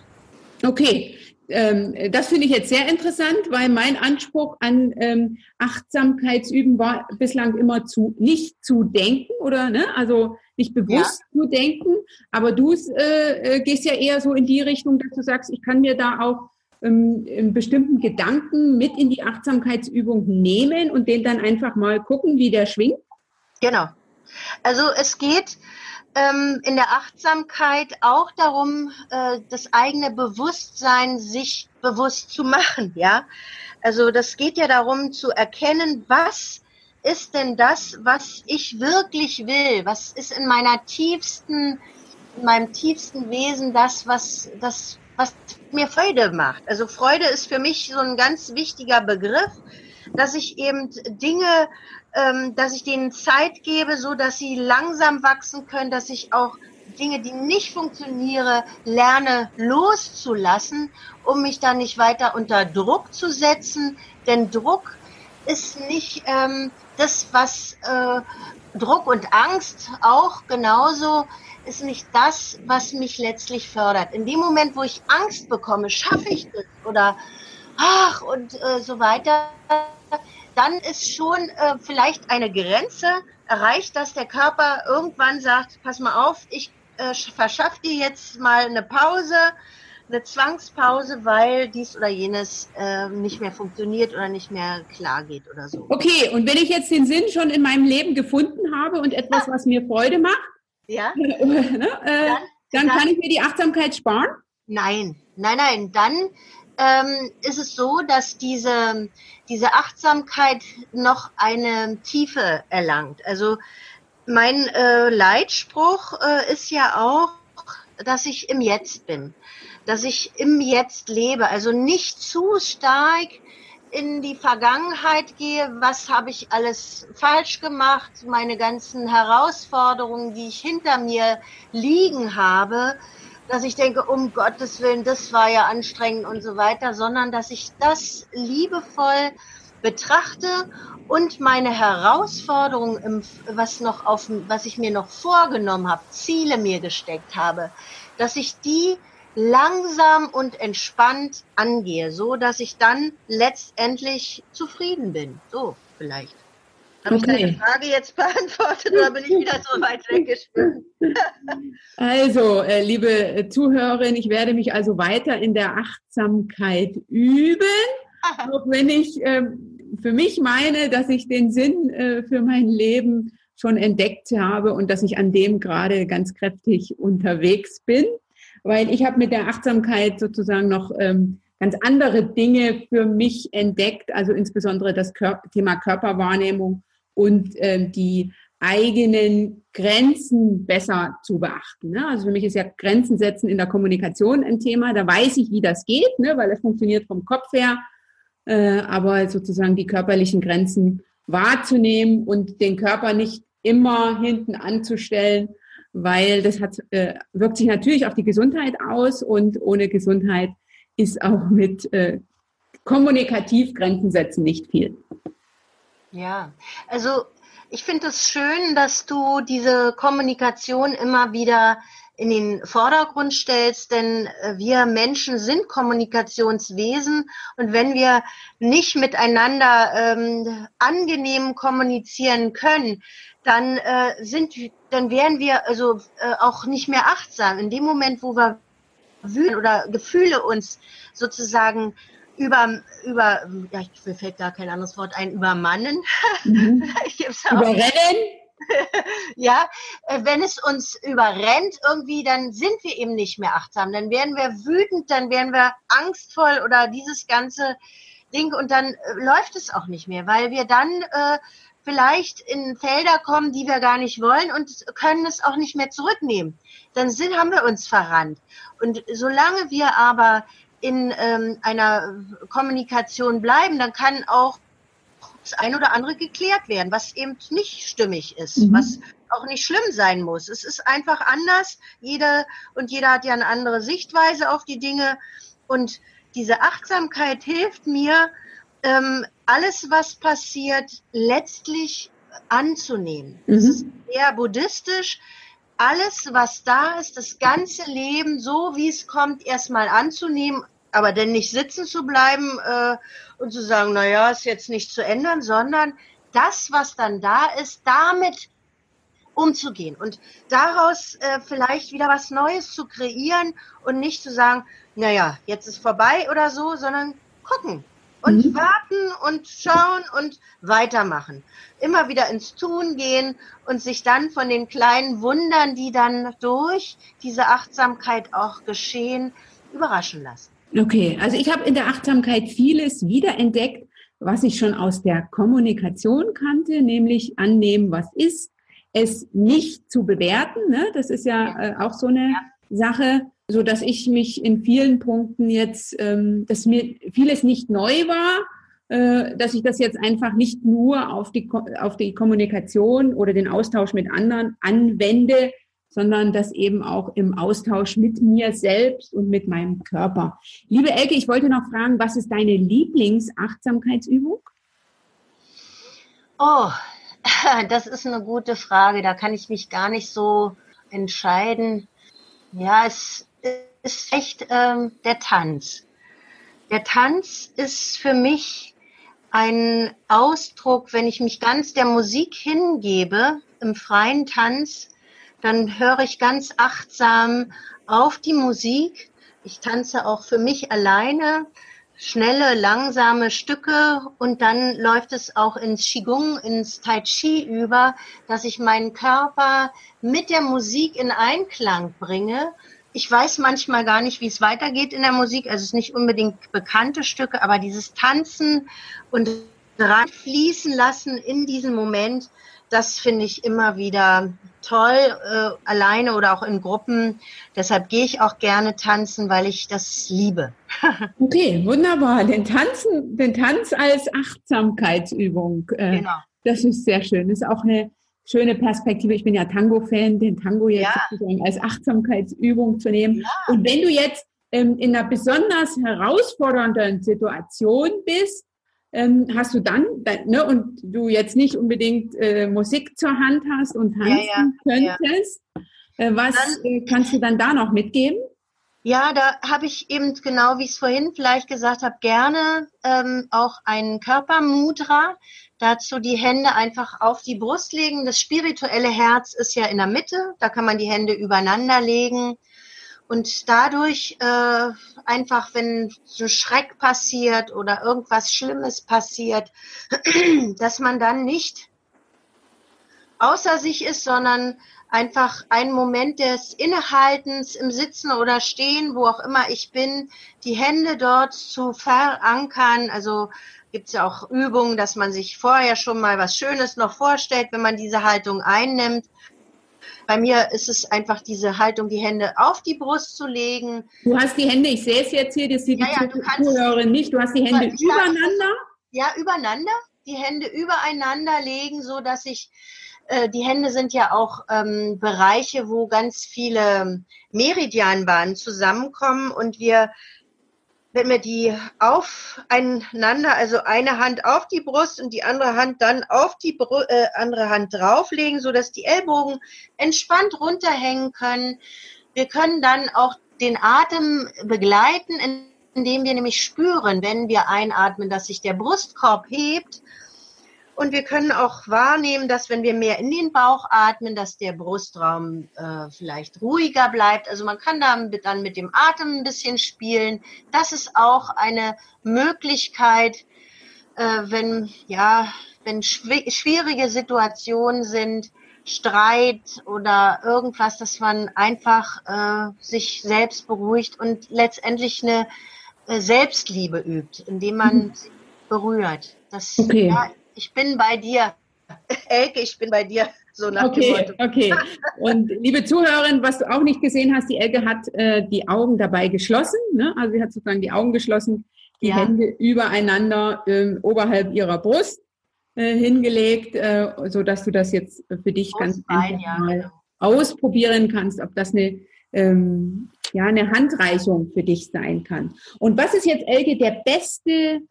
Speaker 1: Okay, ähm, das finde ich jetzt sehr interessant, weil mein Anspruch an ähm, Achtsamkeitsüben war bislang immer zu nicht zu denken oder ne, also nicht bewusst ja. zu denken. Aber du äh, äh, gehst ja eher so in die Richtung, dass du sagst, ich kann mir da auch ähm, einen bestimmten Gedanken mit in die Achtsamkeitsübung nehmen und den dann einfach mal gucken, wie der schwingt.
Speaker 2: Genau. Also es geht ähm, in der Achtsamkeit auch darum, äh, das eigene Bewusstsein sich bewusst zu machen, ja. Also das geht ja darum zu erkennen, was ist denn das, was ich wirklich will? Was ist in meiner tiefsten, in meinem tiefsten Wesen das, was, das, was mir Freude macht? Also Freude ist für mich so ein ganz wichtiger Begriff, dass ich eben Dinge ähm, dass ich denen Zeit gebe, so dass sie langsam wachsen können, dass ich auch Dinge, die nicht funktionieren, lerne loszulassen, um mich dann nicht weiter unter Druck zu setzen. Denn Druck ist nicht ähm, das, was äh, Druck und Angst auch genauso ist nicht das, was mich letztlich fördert. In dem Moment, wo ich Angst bekomme, schaffe ich das oder ach und äh, so weiter, dann ist schon äh, vielleicht eine Grenze erreicht, dass der Körper irgendwann sagt, pass mal auf, ich äh, verschaff dir jetzt mal eine Pause, eine Zwangspause, weil dies oder jenes äh, nicht mehr funktioniert oder nicht mehr klar geht oder so.
Speaker 1: Okay, und wenn ich jetzt den Sinn schon in meinem Leben gefunden habe und etwas, was mir Freude macht, ja. [laughs] ne, äh, dann, dann, kann ich mir die Achtsamkeit sparen?
Speaker 2: Nein, nein, nein, dann ähm, ist es so, dass diese, diese Achtsamkeit noch eine Tiefe erlangt. Also mein äh, Leitspruch äh, ist ja auch, dass ich im Jetzt bin, dass ich im Jetzt lebe, also nicht zu stark in die Vergangenheit gehe, was habe ich alles falsch gemacht, meine ganzen Herausforderungen, die ich hinter mir liegen habe, dass ich denke, um Gottes Willen, das war ja anstrengend und so weiter, sondern dass ich das liebevoll betrachte und meine Herausforderungen, was noch auf, was ich mir noch vorgenommen habe, Ziele mir gesteckt habe, dass ich die langsam und entspannt angehe, so dass ich dann letztendlich zufrieden bin. So vielleicht. Habe okay. ich deine Frage jetzt [laughs] beantwortet oder bin ich wieder so weit weggeschwimmt? [laughs] [laughs]
Speaker 1: Also, äh, liebe Zuhörerin, ich werde mich also weiter in der Achtsamkeit üben, auch wenn ich äh, für mich meine, dass ich den Sinn äh, für mein Leben schon entdeckt habe und dass ich an dem gerade ganz kräftig unterwegs bin, weil ich habe mit der Achtsamkeit sozusagen noch ähm, ganz andere Dinge für mich entdeckt, also insbesondere das Kör Thema Körperwahrnehmung und äh, die eigenen Grenzen besser zu beachten. Ne? Also für mich ist ja Grenzen setzen in der Kommunikation ein Thema. Da weiß ich, wie das geht, ne? weil es funktioniert vom Kopf her. Äh, aber sozusagen die körperlichen Grenzen wahrzunehmen und den Körper nicht immer hinten anzustellen, weil das hat, äh, wirkt sich natürlich auf die Gesundheit aus und ohne Gesundheit ist auch mit äh, kommunikativ Grenzen setzen nicht viel.
Speaker 2: Ja, also ich finde es schön, dass du diese Kommunikation immer wieder in den Vordergrund stellst, denn äh, wir Menschen sind Kommunikationswesen und wenn wir nicht miteinander ähm, angenehm kommunizieren können, dann äh, sind, dann wären wir also äh, auch nicht mehr achtsam. In dem Moment, wo wir wühlen oder Gefühle uns sozusagen über, über, ja, mir fällt gar kein anderes Wort ein, übermannen.
Speaker 1: Mhm. [laughs] Überrennen? [laughs]
Speaker 2: ja, äh, wenn es uns überrennt irgendwie, dann sind wir eben nicht mehr achtsam. Dann werden wir wütend, dann werden wir angstvoll oder dieses ganze Ding und dann äh, läuft es auch nicht mehr, weil wir dann äh, vielleicht in Felder kommen, die wir gar nicht wollen und können es auch nicht mehr zurücknehmen. Dann sind, haben wir uns verrannt. Und solange wir aber in ähm, einer Kommunikation bleiben, dann kann auch das ein oder andere geklärt werden, was eben nicht stimmig ist, mhm. was auch nicht schlimm sein muss. Es ist einfach anders. Jeder und jeder hat ja eine andere Sichtweise auf die Dinge. Und diese Achtsamkeit hilft mir, ähm, alles, was passiert, letztlich anzunehmen. Mhm. Es ist eher buddhistisch. alles, was da ist, das ganze Leben, so wie es kommt, erstmal anzunehmen, aber dann nicht sitzen zu bleiben äh, und zu sagen, naja, ist jetzt nicht zu ändern, sondern das, was dann da ist, damit umzugehen und daraus äh, vielleicht wieder was Neues zu kreieren und nicht zu sagen, naja, jetzt ist vorbei oder so, sondern gucken und mhm. warten und schauen und weitermachen. Immer wieder ins Tun gehen und sich dann von den kleinen Wundern, die dann durch diese Achtsamkeit auch geschehen, überraschen lassen.
Speaker 1: Okay, also ich habe in der Achtsamkeit vieles wiederentdeckt, was ich schon aus der Kommunikation kannte, nämlich annehmen, was ist, es nicht zu bewerten. Ne? Das ist ja äh, auch so eine. Sache, so dass ich mich in vielen Punkten jetzt, ähm, dass mir vieles nicht neu war, äh, dass ich das jetzt einfach nicht nur auf die, auf die Kommunikation oder den Austausch mit anderen anwende, sondern das eben auch im Austausch mit mir selbst und mit meinem Körper. Liebe Elke, ich wollte noch fragen, was ist deine Lieblingsachtsamkeitsübung?
Speaker 2: Oh, [laughs] das ist eine gute Frage. Da kann ich mich gar nicht so entscheiden. Ja, es ist echt ähm, der Tanz. Der Tanz ist für mich ein Ausdruck, wenn ich mich ganz der Musik hingebe, im freien Tanz, dann höre ich ganz achtsam auf die Musik. Ich tanze auch für mich alleine schnelle, langsame Stücke und dann läuft es auch ins Qigong, ins Tai Chi über, dass ich meinen Körper mit der Musik in Einklang bringe. Ich weiß manchmal gar nicht, wie es weitergeht in der Musik. Also es ist nicht unbedingt bekannte Stücke, aber dieses Tanzen und reinfließen lassen in diesen Moment, das finde ich immer wieder toll, äh, alleine oder auch in Gruppen. Deshalb gehe ich auch gerne tanzen, weil ich das liebe. [laughs]
Speaker 1: okay, wunderbar. Den Tanzen, den Tanz als Achtsamkeitsübung. Äh, genau. Das ist sehr schön. Das ist auch eine schöne Perspektive. Ich bin ja Tango-Fan, den Tango jetzt ja. als Achtsamkeitsübung zu nehmen. Ja. Und wenn du jetzt ähm, in einer besonders herausfordernden Situation bist, ähm, hast du dann, ne, und du jetzt nicht unbedingt äh, Musik zur Hand hast und tanzen ja, ja, könntest, ja. Äh, was dann, äh, kannst du dann da noch mitgeben?
Speaker 2: Ja, da habe ich eben genau, wie ich es vorhin vielleicht gesagt habe, gerne ähm, auch ein Körpermudra. Dazu die Hände einfach auf die Brust legen. Das spirituelle Herz ist ja in der Mitte. Da kann man die Hände übereinander legen. Und dadurch äh, einfach, wenn so Schreck passiert oder irgendwas Schlimmes passiert, [clears throat] dass man dann nicht außer sich ist, sondern einfach einen Moment des Innehaltens im Sitzen oder Stehen, wo auch immer ich bin, die Hände dort zu verankern. Also gibt es ja auch Übungen, dass man sich vorher schon mal was Schönes noch vorstellt, wenn man diese Haltung einnimmt. Bei mir ist es einfach diese Haltung, die Hände auf die Brust zu legen.
Speaker 1: Du hast die Hände, ich sehe es jetzt hier, das sieht ja, die ja, Zuhörerin nicht, du hast die Hände übereinander?
Speaker 2: Ja, übereinander, die Hände übereinander legen, so dass ich äh, die Hände sind ja auch ähm, Bereiche, wo ganz viele Meridianbahnen zusammenkommen und wir wenn wir die aufeinander, also eine Hand auf die Brust und die andere Hand dann auf die Br äh, andere Hand drauflegen, so dass die Ellbogen entspannt runterhängen können. Wir können dann auch den Atem begleiten, indem wir nämlich spüren, wenn wir einatmen, dass sich der Brustkorb hebt und wir können auch wahrnehmen, dass wenn wir mehr in den Bauch atmen, dass der Brustraum äh, vielleicht ruhiger bleibt. Also man kann damit dann mit dem Atem ein bisschen spielen. Das ist auch eine Möglichkeit, äh, wenn ja, wenn schwierige Situationen sind, Streit oder irgendwas, dass man einfach äh, sich selbst beruhigt und letztendlich eine äh, Selbstliebe übt, indem man mhm. sich berührt. Das okay. ja, ich bin bei dir. Elke, ich bin bei dir.
Speaker 1: So nach okay, okay. Und liebe Zuhörerin, was du auch nicht gesehen hast, die Elke hat äh, die Augen dabei geschlossen. Ne? Also sie hat sozusagen die Augen geschlossen, die ja. Hände übereinander äh, oberhalb ihrer Brust äh, hingelegt, äh, so dass du das jetzt für dich ganz einfach ja, mal genau. ausprobieren kannst, ob das eine ähm, ja eine Handreichung für dich sein kann. Und was ist jetzt Elke der beste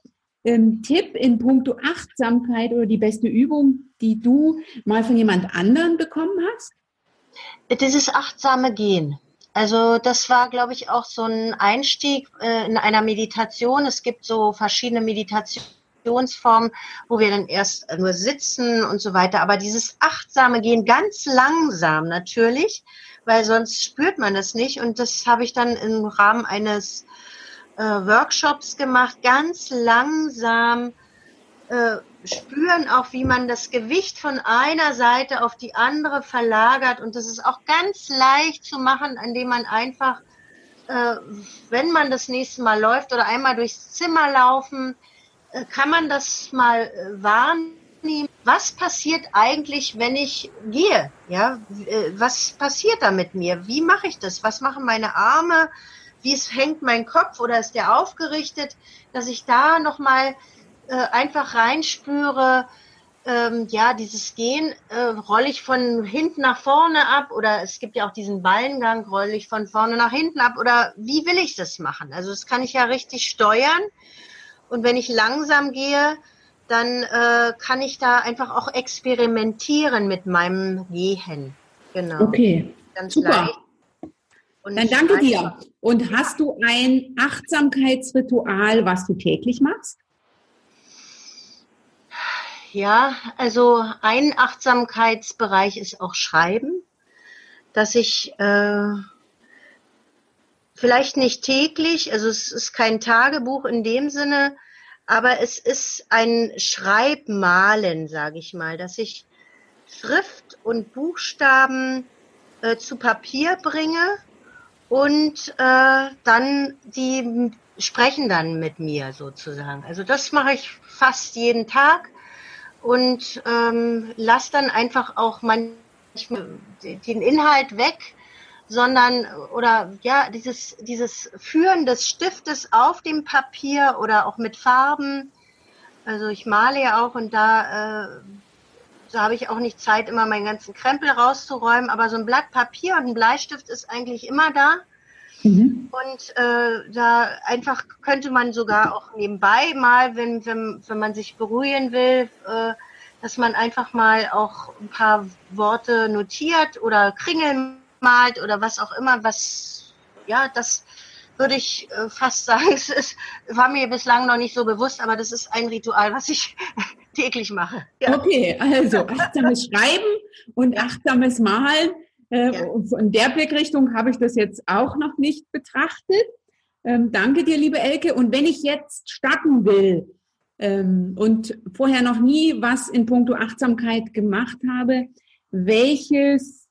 Speaker 1: ähm, Tipp in puncto Achtsamkeit oder die beste Übung, die du mal von jemand anderen bekommen hast?
Speaker 2: Dieses achtsame Gehen. Also das war, glaube ich, auch so ein Einstieg äh, in einer Meditation. Es gibt so verschiedene Meditationsformen, wo wir dann erst nur sitzen und so weiter. Aber dieses achtsame Gehen ganz langsam natürlich, weil sonst spürt man das nicht. Und das habe ich dann im Rahmen eines Workshops gemacht, ganz langsam äh, spüren auch, wie man das Gewicht von einer Seite auf die andere verlagert. Und das ist auch ganz leicht zu machen, indem man einfach, äh, wenn man das nächste Mal läuft oder einmal durchs Zimmer laufen, äh, kann man das mal äh, wahrnehmen. Was passiert eigentlich, wenn ich gehe? Ja, äh, was passiert da mit mir? Wie mache ich das? Was machen meine Arme? Wie es hängt mein Kopf oder ist der aufgerichtet? Dass ich da nochmal äh, einfach reinspüre, ähm, ja, dieses Gehen, äh, rolle ich von hinten nach vorne ab oder es gibt ja auch diesen Ballengang, rolle ich von vorne nach hinten ab oder wie will ich das machen? Also das kann ich ja richtig steuern und wenn ich langsam gehe, dann äh, kann ich da einfach auch experimentieren mit meinem Gehen.
Speaker 1: Genau. Okay. Ganz Super. Leicht. Und dann danke dir. Und hast du ein Achtsamkeitsritual, was du täglich machst?
Speaker 2: Ja, also ein Achtsamkeitsbereich ist auch Schreiben, dass ich äh, vielleicht nicht täglich, also es ist kein Tagebuch in dem Sinne, aber es ist ein Schreibmalen, sage ich mal, dass ich Schrift und Buchstaben äh, zu Papier bringe und äh, dann die sprechen dann mit mir sozusagen. Also das mache ich fast jeden Tag und ähm, lass dann einfach auch manchmal den Inhalt weg, sondern oder ja dieses dieses Führen des Stiftes auf dem Papier oder auch mit Farben. Also ich male ja auch und da äh, da habe ich auch nicht Zeit, immer meinen ganzen Krempel rauszuräumen, aber so ein Blatt Papier und ein Bleistift ist eigentlich immer da. Mhm. Und äh, da einfach könnte man sogar auch nebenbei mal, wenn, wenn, wenn man sich beruhigen will, äh, dass man einfach mal auch ein paar Worte notiert oder Kringel malt oder was auch immer, was, ja, das würde ich äh, fast [laughs] sagen, es ist, war mir bislang noch nicht so bewusst, aber das ist ein Ritual, was ich täglich mache.
Speaker 1: Ja. Okay, also [laughs] achtsames Schreiben und achtsames Malen äh, ja. In der Blickrichtung habe ich das jetzt auch noch nicht betrachtet. Ähm, danke dir, liebe Elke. Und wenn ich jetzt starten will ähm, und vorher noch nie was in puncto Achtsamkeit gemacht habe, welches,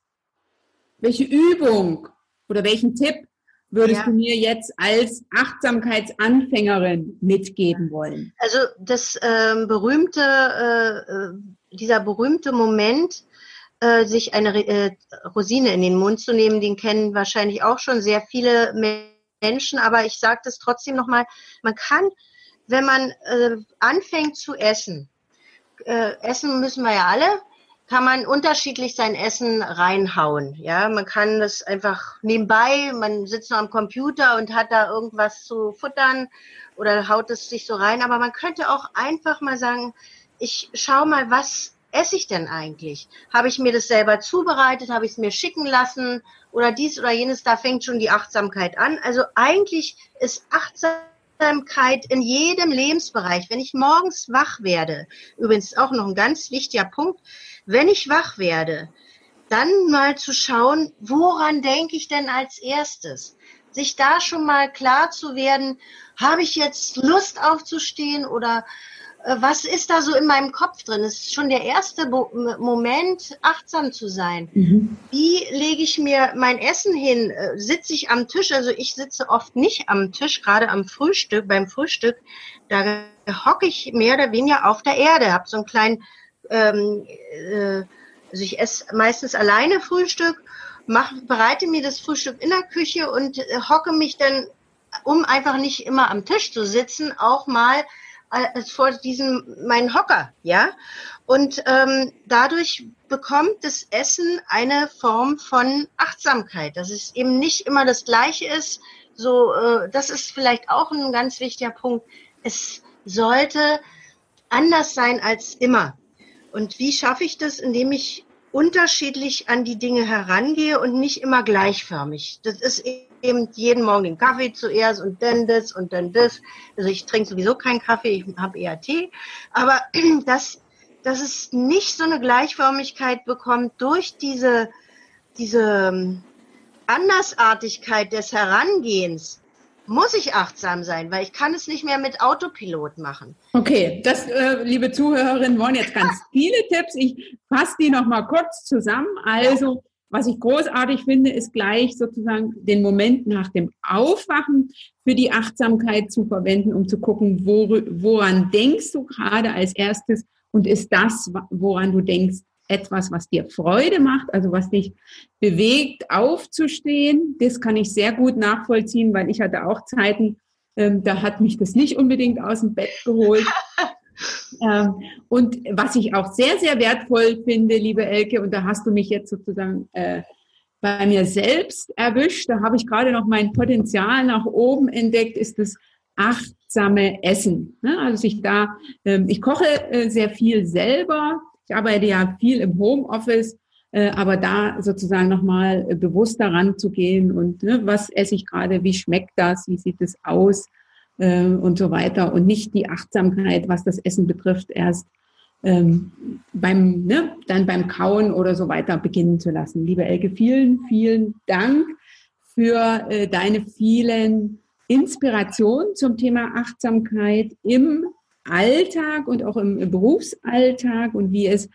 Speaker 1: welche Übung oder welchen Tipp würdest ja. du mir jetzt als Achtsamkeitsanfängerin mitgeben wollen?
Speaker 2: Also das ähm, berühmte, äh, äh dieser berühmte Moment, äh, sich eine äh, Rosine in den Mund zu nehmen, den kennen wahrscheinlich auch schon sehr viele Menschen, aber ich sage das trotzdem nochmal, man kann, wenn man äh, anfängt zu essen, äh, essen müssen wir ja alle, kann man unterschiedlich sein Essen reinhauen. Ja, man kann das einfach nebenbei, man sitzt noch am Computer und hat da irgendwas zu futtern oder haut es sich so rein, aber man könnte auch einfach mal sagen, ich schau mal, was esse ich denn eigentlich? Habe ich mir das selber zubereitet? Habe ich es mir schicken lassen? Oder dies oder jenes? Da fängt schon die Achtsamkeit an. Also eigentlich ist Achtsamkeit in jedem Lebensbereich. Wenn ich morgens wach werde, übrigens auch noch ein ganz wichtiger Punkt, wenn ich wach werde, dann mal zu schauen, woran denke ich denn als erstes? Sich da schon mal klar zu werden, habe ich jetzt Lust aufzustehen oder äh, was ist da so in meinem Kopf drin? Es ist schon der erste Bo Moment, achtsam zu sein. Mhm. Wie lege ich mir mein Essen hin? Äh, sitze ich am Tisch? Also ich sitze oft nicht am Tisch, gerade am Frühstück, beim Frühstück. Da hocke ich mehr oder weniger auf der Erde, habe so einen kleinen, ähm, äh, also ich esse meistens alleine Frühstück, mach, bereite mir das Frühstück in der Küche und äh, hocke mich dann, um einfach nicht immer am Tisch zu sitzen, auch mal vor diesem mein Hocker, ja. Und ähm, dadurch bekommt das Essen eine Form von Achtsamkeit, dass es eben nicht immer das Gleiche ist. So, äh, das ist vielleicht auch ein ganz wichtiger Punkt. Es sollte anders sein als immer. Und wie schaffe ich das, indem ich unterschiedlich an die Dinge herangehe und nicht immer gleichförmig. Das ist eben jeden Morgen den Kaffee zuerst und dann das und dann das. Also ich trinke sowieso keinen Kaffee, ich habe eher Tee. Aber [clears throat] dass, dass es nicht so eine Gleichförmigkeit bekommt durch diese, diese ähm, Andersartigkeit des Herangehens, muss ich achtsam sein, weil ich kann es nicht mehr mit Autopilot machen.
Speaker 1: Okay, das, äh, liebe Zuhörerinnen, wollen jetzt ganz [laughs] viele Tipps. Ich fasse die noch mal kurz zusammen. Also, was ich großartig finde, ist gleich sozusagen den Moment nach dem Aufwachen für die Achtsamkeit zu verwenden, um zu gucken, wo, woran denkst du gerade als erstes und ist das, woran du denkst, etwas, was dir Freude macht, also was dich bewegt, aufzustehen. Das kann ich sehr gut nachvollziehen, weil ich hatte auch Zeiten, ähm, da hat mich das nicht unbedingt aus dem Bett geholt. [laughs] ähm, und was ich auch sehr, sehr wertvoll finde, liebe Elke, und da hast du mich jetzt sozusagen äh, bei mir selbst erwischt, da habe ich gerade noch mein Potenzial nach oben entdeckt, ist das achtsame Essen. Ne? Also ich da, ähm, ich koche äh, sehr viel selber, ich arbeite ja viel im Homeoffice, äh, aber da sozusagen nochmal bewusst daran und ne, was esse ich gerade, wie schmeckt das, wie sieht es aus äh, und so weiter und nicht die Achtsamkeit, was das Essen betrifft, erst ähm, beim, ne, dann beim Kauen oder so weiter beginnen zu lassen. Liebe Elke, vielen, vielen Dank für äh, deine vielen Inspirationen zum Thema Achtsamkeit im Alltag und auch im, Berufsalltag und wie es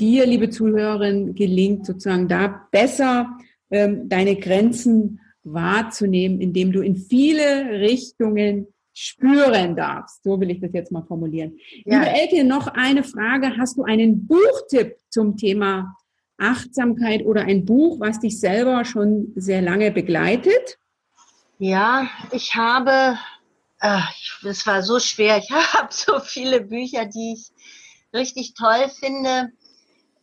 Speaker 1: dir, liebe Zuhörerin, gelingt, sozusagen da besser ähm, deine Grenzen wahrzunehmen, indem du in viele Richtungen spüren darfst. So will ich das jetzt mal formulieren. Ja. Liebe Elke, noch eine Frage. Hast du einen Buchtipp zum Thema Achtsamkeit oder ein Buch, was dich selber schon sehr lange begleitet?
Speaker 2: Ja, ich habe es war so schwer. Ich [laughs] habe so viele Bücher, die ich richtig toll finde.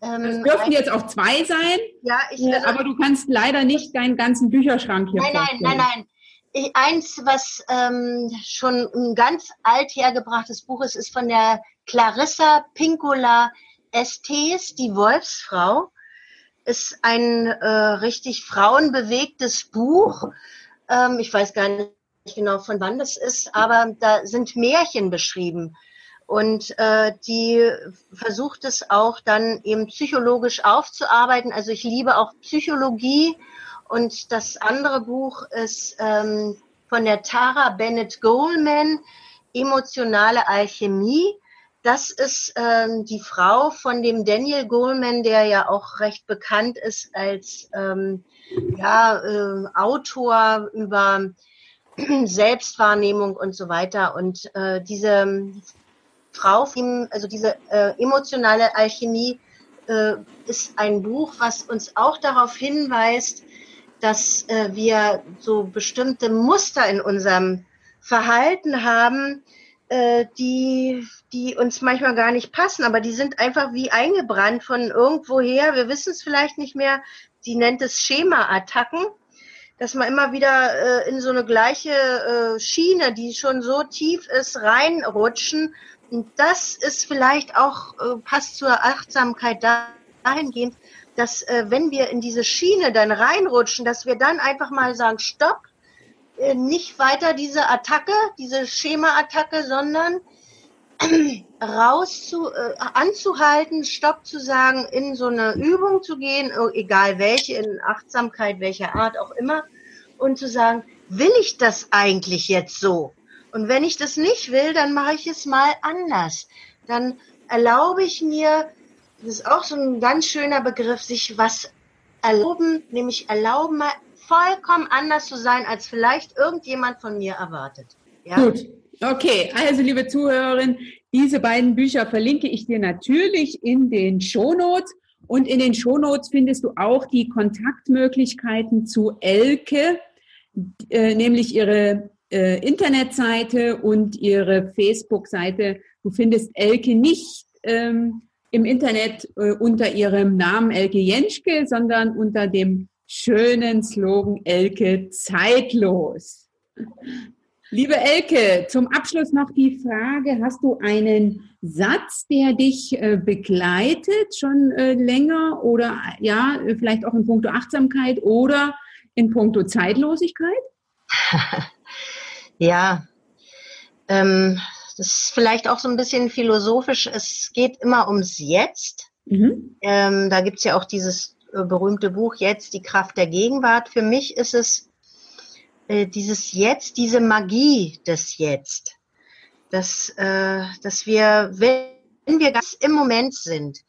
Speaker 1: Ähm, es dürfen jetzt auch zwei sein. Ja, ich, also, aber du kannst leider nicht deinen ganzen Bücherschrank hier
Speaker 2: Nein, vorstellen. nein, nein, nein. Ich, eins, was ähm, schon ein ganz alt hergebrachtes Buch ist, ist von der Clarissa Pinkola Estes, die Wolfsfrau. Ist ein äh, richtig frauenbewegtes Buch. Ähm, ich weiß gar nicht, nicht genau, von wann das ist, aber da sind Märchen beschrieben. Und äh, die versucht es auch dann eben psychologisch aufzuarbeiten. Also ich liebe auch Psychologie. Und das andere Buch ist ähm, von der Tara Bennett Goldman, Emotionale Alchemie. Das ist ähm, die Frau von dem Daniel Goleman, der ja auch recht bekannt ist als ähm, ja, äh, Autor über [clears throat] Selbstwahrnehmung und so weiter. Und äh, diese Frau, also diese äh, emotionale Alchemie äh, ist ein Buch, was uns auch darauf hinweist, dass äh, wir so bestimmte Muster in unserem Verhalten haben, äh, die, die uns manchmal gar nicht passen, aber die sind einfach wie eingebrannt von irgendwoher. Wir wissen es vielleicht nicht mehr. Die nennt es Schema-Attacken dass man immer wieder äh, in so eine gleiche äh, Schiene, die schon so tief ist, reinrutschen. Und das ist vielleicht auch, äh, passt zur Achtsamkeit dahingehend, dass äh, wenn wir in diese Schiene dann reinrutschen, dass wir dann einfach mal sagen, stopp, äh, nicht weiter diese Attacke, diese Schema-Attacke, sondern raus zu, äh, anzuhalten, Stopp zu sagen, in so eine Übung zu gehen, egal welche, in Achtsamkeit, welcher Art auch immer, und zu sagen, will ich das eigentlich jetzt so? Und wenn ich das nicht will, dann mache ich es mal anders. Dann erlaube ich mir, das ist auch so ein ganz schöner Begriff, sich was erlauben, nämlich erlauben, mal vollkommen anders zu sein, als vielleicht irgendjemand von mir erwartet.
Speaker 1: Ja? Gut. Okay, also liebe Zuhörerin, diese beiden Bücher verlinke ich dir natürlich in den Shownotes. Und in den Shownotes findest du auch die Kontaktmöglichkeiten zu Elke, äh, nämlich ihre äh, Internetseite und ihre Facebook-Seite. Du findest Elke nicht ähm, im Internet äh, unter ihrem Namen Elke Jenschke, sondern unter dem schönen Slogan Elke zeitlos. Liebe Elke, zum Abschluss noch die Frage, hast du einen Satz, der dich äh, begleitet schon äh, länger oder ja, vielleicht auch in puncto Achtsamkeit oder in puncto Zeitlosigkeit? [laughs]
Speaker 2: ja, ähm, das ist vielleicht auch so ein bisschen philosophisch. Es geht immer ums Jetzt. Mhm. Ähm, da gibt's ja auch dieses äh, berühmte Buch Jetzt, die Kraft der Gegenwart. Für mich ist es äh, dieses Jetzt, diese Magie des Jetzt, dass, äh, dass wir, wenn wir ganz im Moment sind,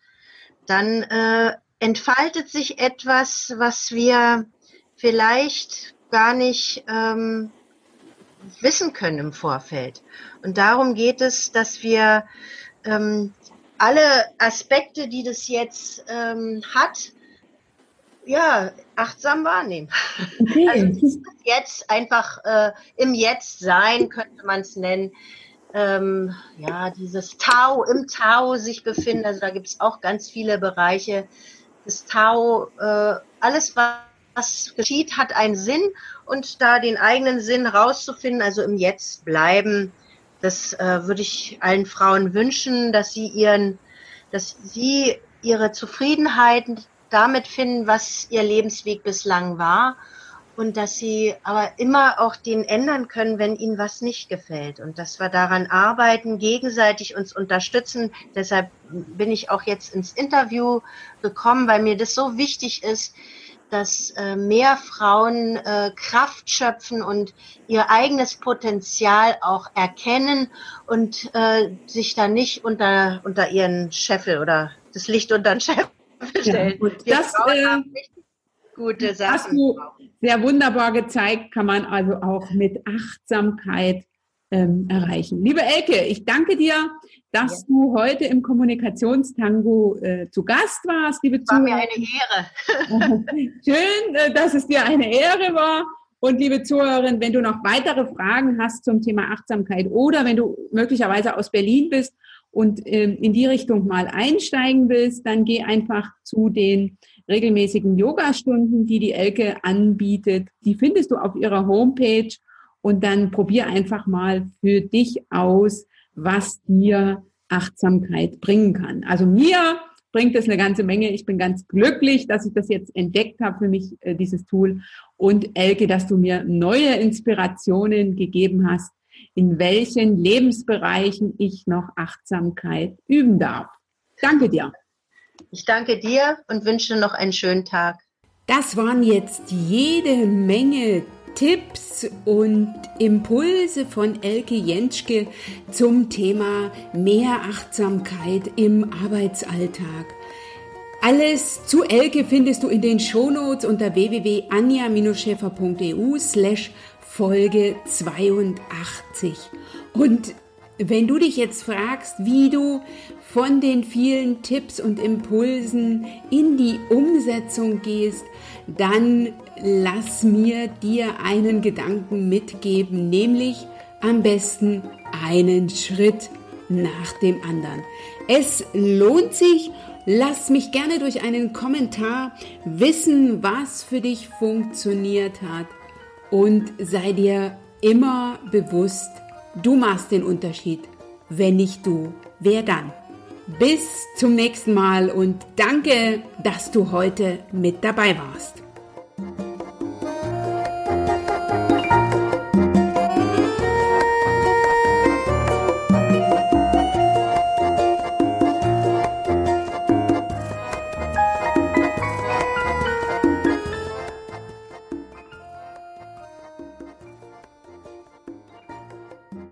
Speaker 2: dann äh, entfaltet sich etwas, was wir vielleicht gar nicht ähm, wissen können im Vorfeld. Und darum geht es, dass wir ähm, alle Aspekte, die das jetzt ähm, hat, ja, achtsam wahrnehmen. Okay. Also jetzt einfach äh, im Jetzt sein, könnte man es nennen. Ähm, ja, dieses Tau, im Tau sich befinden, also da gibt es auch ganz viele Bereiche. Das Tau, äh, alles, was geschieht, hat einen Sinn und da den eigenen Sinn rauszufinden, also im Jetzt bleiben, das äh, würde ich allen Frauen wünschen, dass sie ihren, dass sie ihre Zufriedenheit damit finden, was ihr Lebensweg bislang war und dass sie aber immer auch den ändern können, wenn ihnen was nicht gefällt und dass wir daran arbeiten, gegenseitig uns unterstützen. Deshalb bin ich auch jetzt ins Interview gekommen, weil mir das so wichtig ist, dass äh, mehr Frauen äh, Kraft schöpfen und ihr eigenes Potenzial auch erkennen und äh, sich dann nicht unter, unter ihren Scheffel oder das Licht unter den Scheffel
Speaker 1: stellen. Ja, das äh, gute Sachen. Hast du sehr wunderbar gezeigt, kann man also auch mit Achtsamkeit ähm, erreichen. Liebe Elke, ich danke dir, dass ja. du heute im Kommunikationstango äh, zu Gast warst. Liebe
Speaker 2: war mir eine
Speaker 1: Ehre. [laughs] Schön, äh, dass es dir eine Ehre war. Und liebe Zuhörerin, wenn du noch weitere Fragen hast zum Thema Achtsamkeit oder wenn du möglicherweise aus Berlin bist und ähm, in die Richtung mal einsteigen willst, dann geh einfach zu den regelmäßigen Yoga-Stunden, die die Elke anbietet. Die findest du auf ihrer Homepage und dann probier einfach mal für dich aus, was dir Achtsamkeit bringen kann. Also mir bringt es eine ganze Menge. Ich bin ganz glücklich, dass ich das jetzt entdeckt habe für mich, äh, dieses Tool. Und Elke, dass du mir neue Inspirationen gegeben hast, in welchen Lebensbereichen ich noch Achtsamkeit üben darf. Danke dir.
Speaker 2: Ich danke dir und wünsche noch einen schönen Tag.
Speaker 1: Das waren jetzt jede Menge Tipps und Impulse von Elke Jentschke zum Thema mehr Achtsamkeit im Arbeitsalltag. Alles zu Elke findest du in den Shownotes unter www.anja-schäfer.eu slash Folge 82. Und wenn du dich jetzt fragst, wie du von den vielen Tipps und Impulsen in die Umsetzung gehst, dann lass mir dir einen Gedanken mitgeben, nämlich am besten einen Schritt nach dem anderen. Es lohnt sich. Lass mich gerne durch einen Kommentar wissen, was für dich funktioniert hat und sei dir immer bewusst, du machst den Unterschied. Wenn nicht du, wer dann? Bis zum nächsten Mal und danke, dass du heute mit dabei warst.